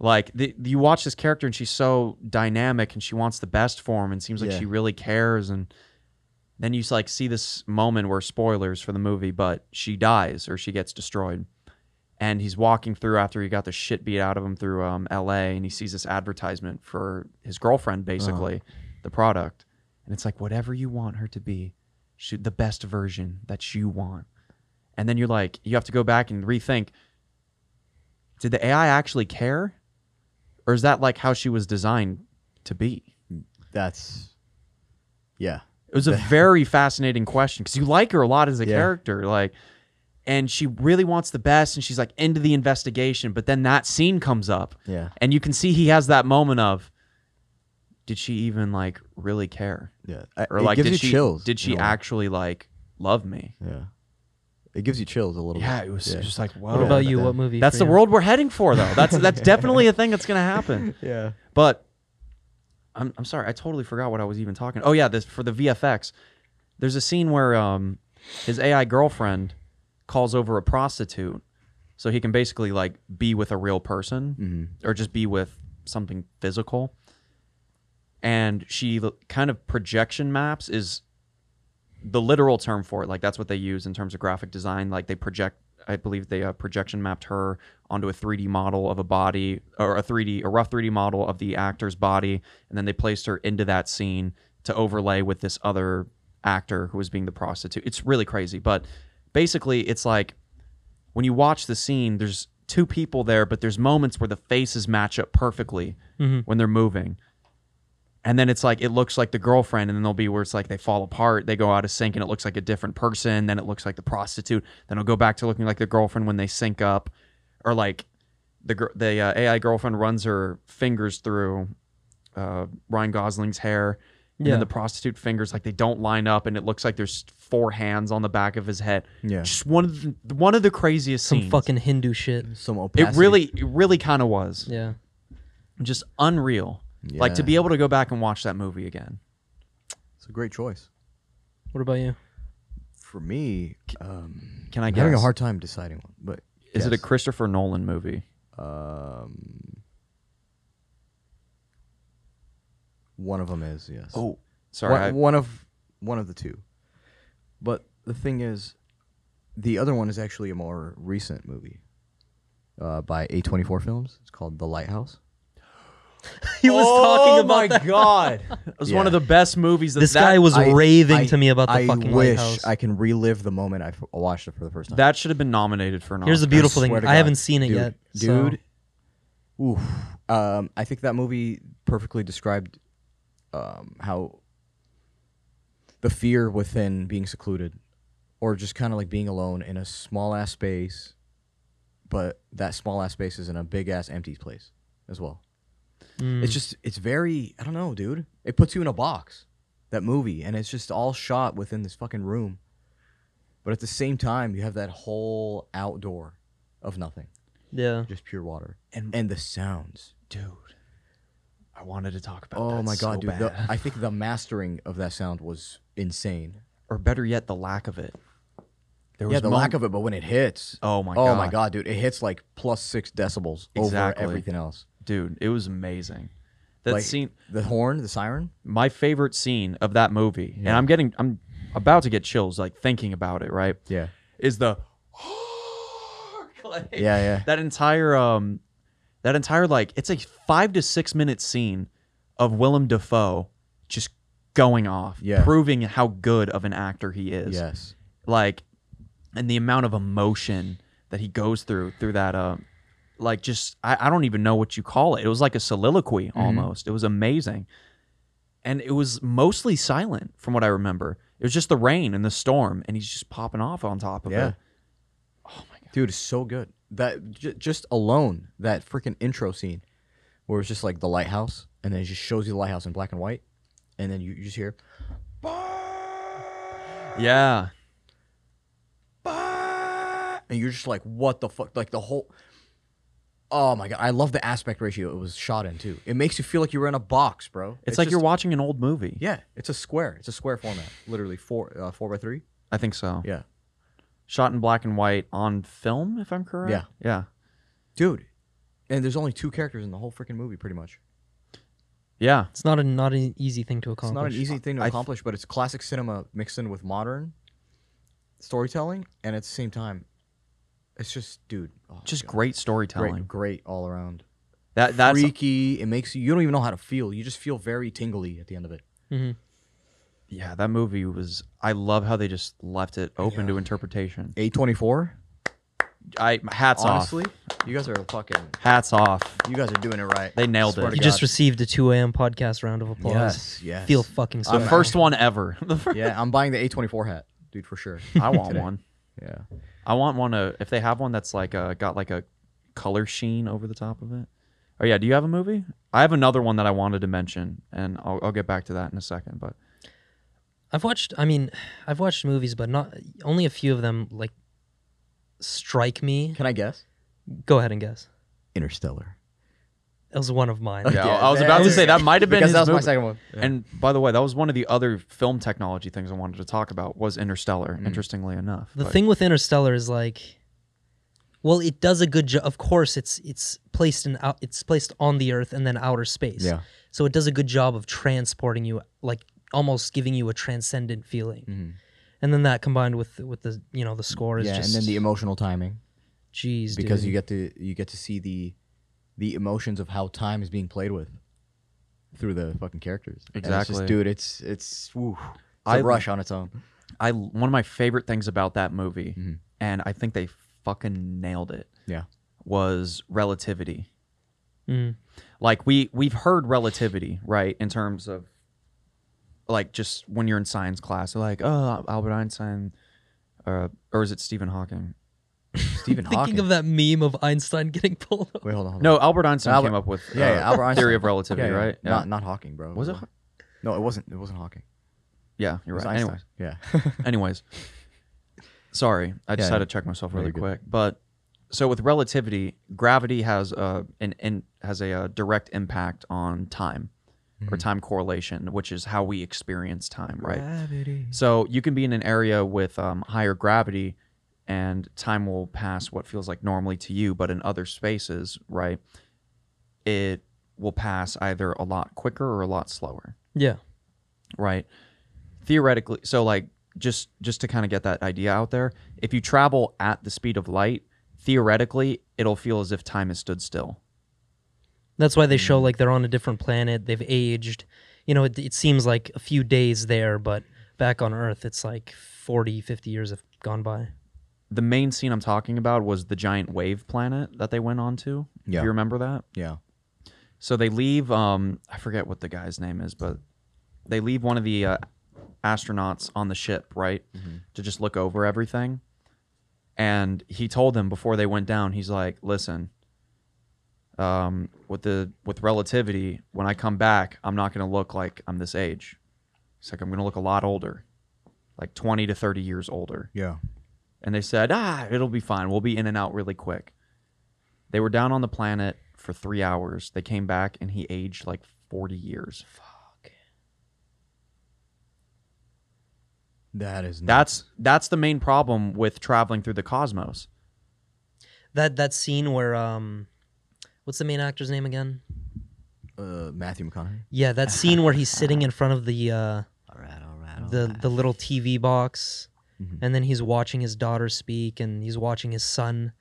Like the, you watch this character, and she's so dynamic, and she wants the best for him, and seems like Yeah. she really cares. And then you like see this moment where spoilers for the movie, but she dies or she gets destroyed, and he's walking through after he got the shit beat out of him through um, L.A. and he sees this advertisement for his girlfriend, basically, the product, and it's like whatever you want her to be, shoot the best version that you want and then you're like you have to go back and rethink did the ai actually care or is that like how she was designed to be That's. Yeah. it was a [LAUGHS] very fascinating question because you like her a lot as a Yeah. character like and she really wants the best and she's like into the investigation but then that scene comes up Yeah. and you can see he has that moment of did she even like really care Yeah. I- or it like gives did you she chills. did she in a way. actually like love me Yeah. It gives you chills a little yeah bit. it was Yeah. just like whoa What about Yeah. you? What movie? that's the you? world we're heading for though that's [LAUGHS] that's definitely a thing that's gonna happen [LAUGHS] Yeah. But I'm I'm sorry, I totally forgot what I was even talking. Oh yeah, this for the VFX. There's a scene where um his AI girlfriend calls over a prostitute so he can basically like be with a real person Mm-hmm. or just be with something physical. And she kind of projection maps is the literal term for it. Like that's what they use in terms of graphic design. Like they project, I believe they uh, projection mapped her onto a 3D model of a body or a 3D, a rough 3D model of the actor's body, and then they placed her into that scene to overlay with this other actor who was being the prostitute. It's really crazy, but basically, it's like when you watch the scene, there's two people there, but there's moments where the faces match up perfectly Mhm. when they're moving. And then it's like it looks like the girlfriend, and then there'll be where it's like they fall apart, they go out of sync, and it looks like a different person. Then it looks like the prostitute. Then it'll go back to looking like the girlfriend when they sync up, or like the the uh, AI girlfriend runs her fingers through uh, Ryan Gosling's hair, And Yeah. then the prostitute fingers like they don't line up, and it looks like there's four hands on the back of his head. Yeah. Just one of the, one of the craziest Some scenes. fucking Hindu shit. Some It really, it really kind of was Yeah. just unreal. Like to be able to go back and watch that movie again. It's a great choice. What about you? For me, um, Can I I'm having a hard time deciding one, but Is it a. Christopher Nolan movie? Um, one of them is yes. Oh, sorry. one, I- one of one of the two. But the thing is, the other one is actually a more recent movie uh, by A24 Films. It's called The Lighthouse. [LAUGHS] He was talking about that. Oh my god, [LAUGHS] it was one of the best movies. That, This that, guy was I- raving I- to me about the I fucking wish lighthouse. I can relive the moment I f- watched it for the first time. that should have been nominated for an Here's the Oscar. beautiful thing. swear to I God. haven't seen it Dude, yet, so- dude. Oof. Um, I think that movie perfectly described um, how the fear within being secluded, or just kind of like being alone in a small ass space, but that small ass space is in a big ass empty place as well. Mm. It's just it's very I don't know, dude. It puts you in a box, that movie, and it's just all shot within this fucking room. But at the same time, you have that whole outdoor of nothing, yeah. just pure water, And- and the sounds. dude. I wanted to talk about. Oh that my god, so dude! bad. The, I think the mastering of that sound was insane. or better yet, the lack of it. There Yeah, the lack of it, but when it hits, Oh my oh my God. god, dude! It hits like plus six decibels Exactly. over everything else. dude, it was amazing. That like scene, the horn, the siren. my favorite scene of that movie, and I'm getting, I'm about to get chills like thinking about it. Right, Yeah, is the [GASPS] like, yeah, yeah. that entire um that entire like it's a five to six minute scene of Willem Dafoe just going off, Yeah. proving how good of an actor he is. Yes. Like, and the amount of emotion that he goes through through that uh like just I, I don't even know what you call it. It was like a soliloquy Mm-hmm. almost. It was amazing. And it was mostly silent from what I remember. It was just the rain and the storm, and he's just popping off on top of Yeah. it. Oh my god. Dude, it's so good. That j- just alone, that freaking intro scene, where it's just like the lighthouse, and then it just shows you the lighthouse in black and white, and then you, you just hear, Yeah. and you're just like, what the fuck? Like the whole. Oh my god, I love the aspect ratio it was shot in too. It makes you feel like you were in a box, bro. It's, like just- you're watching an old movie. Yeah, it's a square. It's a square format, literally four uh, four by three. I think so. Yeah, Shot in black and white on film, if I'm correct. Yeah. Yeah. dude. And there's only two characters in the whole freaking movie, pretty much. Yeah. It's not a not an easy thing to It's accomplish. not an easy thing to I th- accomplish, but it's classic cinema mixed in with modern storytelling, and at the same time, it's just, dude, oh Just God. great storytelling. great, great all around. That that's Freaky. It makes you. You don't even know how to feel. You just feel very tingly at the end of it. Mhm. Yeah, that movie was I love how they just left it open to interpretation. A twenty four. I hats off. Honestly, off. you guys are fucking. Hats off. You guys are doing it right. They nailed Swear it. to You just God. received a 2 a.m. podcast round of applause. Yes, yes. Feel fucking The so I'm- first one ever. [LAUGHS] The fir- Yeah, I'm buying the A twenty four hat, dude, for sure. [LAUGHS] I want Today. one. Yeah. I want one uh, if they have one that's like uh, got like a color sheen over the top of it. Oh yeah, do you have a movie? I have another one that I wanted to mention, and I'll, I'll get back to that in a second. But I've watched. I mean, I've watched movies, but not only a few of them like strike me. Can I guess? Go ahead and guess. Interstellar. It was one of mine. yeah, Yeah, I was about to say that might have been because his that was my movie. second one. And by the way, that was one of the other film technology things I wanted to talk about was Interstellar. Mm. Interestingly enough, The But- thing with Interstellar is like, well, it does a good job. Of course, it's it's placed in out. It's placed on the Earth and then outer space. Yeah. So it does a good job of transporting you, like almost giving you a transcendent feeling. Mhm. And then that combined with with the you know the score is Yeah, just and then the emotional timing geez, because dude. you get to you get to see the the emotions of how time is being played with through the fucking characters. And it's Exactly. just, dude. It's it's woo, it's I- a rush on its own. I one of my favorite things about that movie, Mhm. and I think they fucking nailed it, Yeah. was relativity. Mm. Like we we've heard relativity, right, in terms of like just when you're in science class, they're like, oh, Albert Einstein, uh, or is it Stephen Hawking? [LAUGHS] Stephen Hawking. Thinking Hawking. of that meme of Einstein getting pulled up. Wait, hold on. Hold on. No, Albert Einstein Albert- came up with Yeah, uh, yeah, Albert Einstein. theory of relativity, Yeah, yeah. right? Yeah. Not not Hawking, bro. was it? No, it wasn't. It wasn't Hawking. Yeah, you're right. Einstein. Anyways, Yeah. [LAUGHS] anyways, sorry, I just Yeah, had to check myself really quick. But so with relativity, gravity has a an, an has a, uh direct impact on time or Mhm. time correlation, which is how we experience time, right? Gravity. So you can be in an area with um, higher gravity, and time will pass what feels like normally to you, but in other spaces, right, it will pass either a lot quicker or a lot slower, Yeah. right? Theoretically, so like just just to kind of get that idea out there, if you travel at the speed of light, theoretically, it'll feel as if time has stood still. That's why they show like they're on a different planet. They've aged. You know, it, it seems like a few days there, but back on Earth, it's like 40, 50 years have gone by. The main scene I'm talking about was the giant wave planet that they went on to. Yeah. Do you remember that? Yeah. So they leave. Um, I forget what the guy's name is, but they leave one of the uh, astronauts on the ship, right, to just look over everything. And he told them before they went down, he's like, "Listen, um, with the with relativity, when I come back, I'm not going to look like I'm this age. It's like I'm going to look a lot older, like 20 to 30 years older." Yeah. And they said, ah, it'll be fine. We'll be in and out really quick. They were down on the planet for three hours. They came back and he aged like 40 years. Fuck. That is. That's that's the main problem with traveling through the cosmos. That that scene where um, what's the main actor's name again? uh, Matthew McConaughey. Yeah, that scene where he's sitting in front of the uh, All right. All right. the the little TV box, Mhm. and then he's watching his daughter speak, and he's watching his son,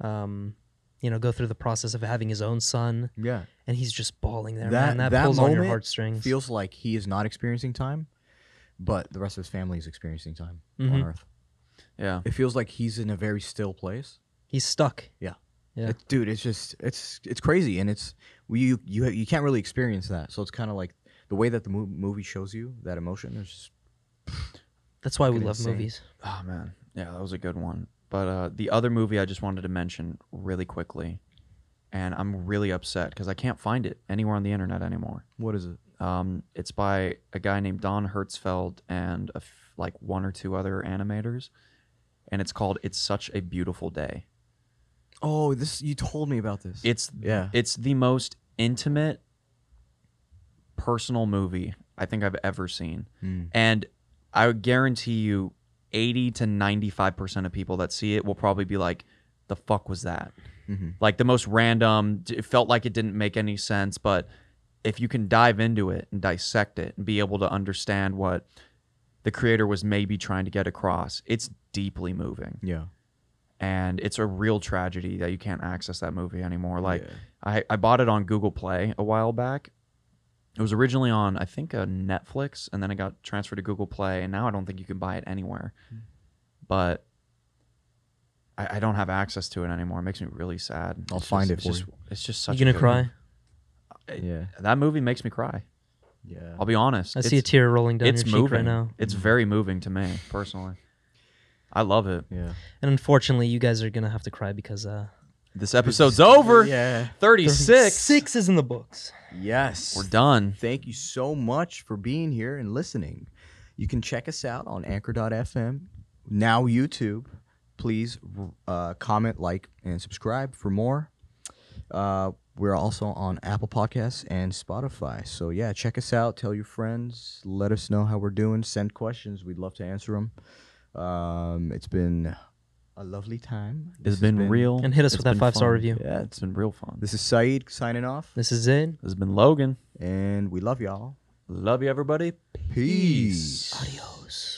um, you know, go through the process of having his own son, Yeah. and he's just bawling there, That- man. That, that pulls on your moment heartstrings. Feels like he is not experiencing time, but the rest of his family is experiencing time on Mhm. Earth. Yeah. It feels like he's in a very still place. he's stuck. Yeah. Yeah. It- dude, it's just it's it's crazy, and it's you you you can't really experience that. So it's kind of like the way that the mo- movie shows you that emotion is just That's why we love insane. movies. Oh man. Yeah, that was a good one. But uh, the other movie I just wanted to mention really quickly, and I'm really upset because I can't find it anywhere on the internet anymore. what is it? Um, it's by a guy named Don Hertzfeldt and a f- like one or two other animators, and it's called "It's Such a Beautiful Day." Oh, this you told me about this. It's yeah. it's the most intimate, personal movie I think I've ever seen, Mm. and I would guarantee you, eighty to ninety-five percent of people that see it will probably be like, "The fuck was that?" Mhm. Like the most random. It felt like it didn't make any sense, but if you can dive into it and dissect it and be able to understand what the creator was maybe trying to get across, it's deeply moving Yeah. And it's a real tragedy that you can't access that movie anymore. Like Yeah. I, I bought it on Google Play a while back. It was originally on I think uh, Netflix, and then it got transferred to Google Play, and now I don't think you can buy it anywhere. Hmm. But I, I don't have access to it anymore. It makes me really sad. I'll It's find just- it it's for just, It's just You such. gonna a good cry? movie. Yeah. That movie makes me cry. Yeah. I'll be honest. I see a tear rolling down your It's cheek right now. It's very moving to me personally. I love it. Yeah. And unfortunately, you guys are gonna have to cry because uh, This episode's over. Yeah. 36. six is in the books. Yes. We're done. Thank you so much for being here and listening. You can check us out on anchor.fm, now YouTube. Please uh, comment, like, and subscribe for more. Uh, we're also on Apple Podcasts and Spotify. So, yeah, check us out. Tell your friends. Let us know how we're doing. Send questions. We'd love to answer them. Um, it's been a lovely time. This It's has been, real. And hit us with that been five-star review. Yeah, It's been real fun. this is Saeed signing off, This is it. This has been Logan. and we love y'all. Love you, everybody. Peace. Adios.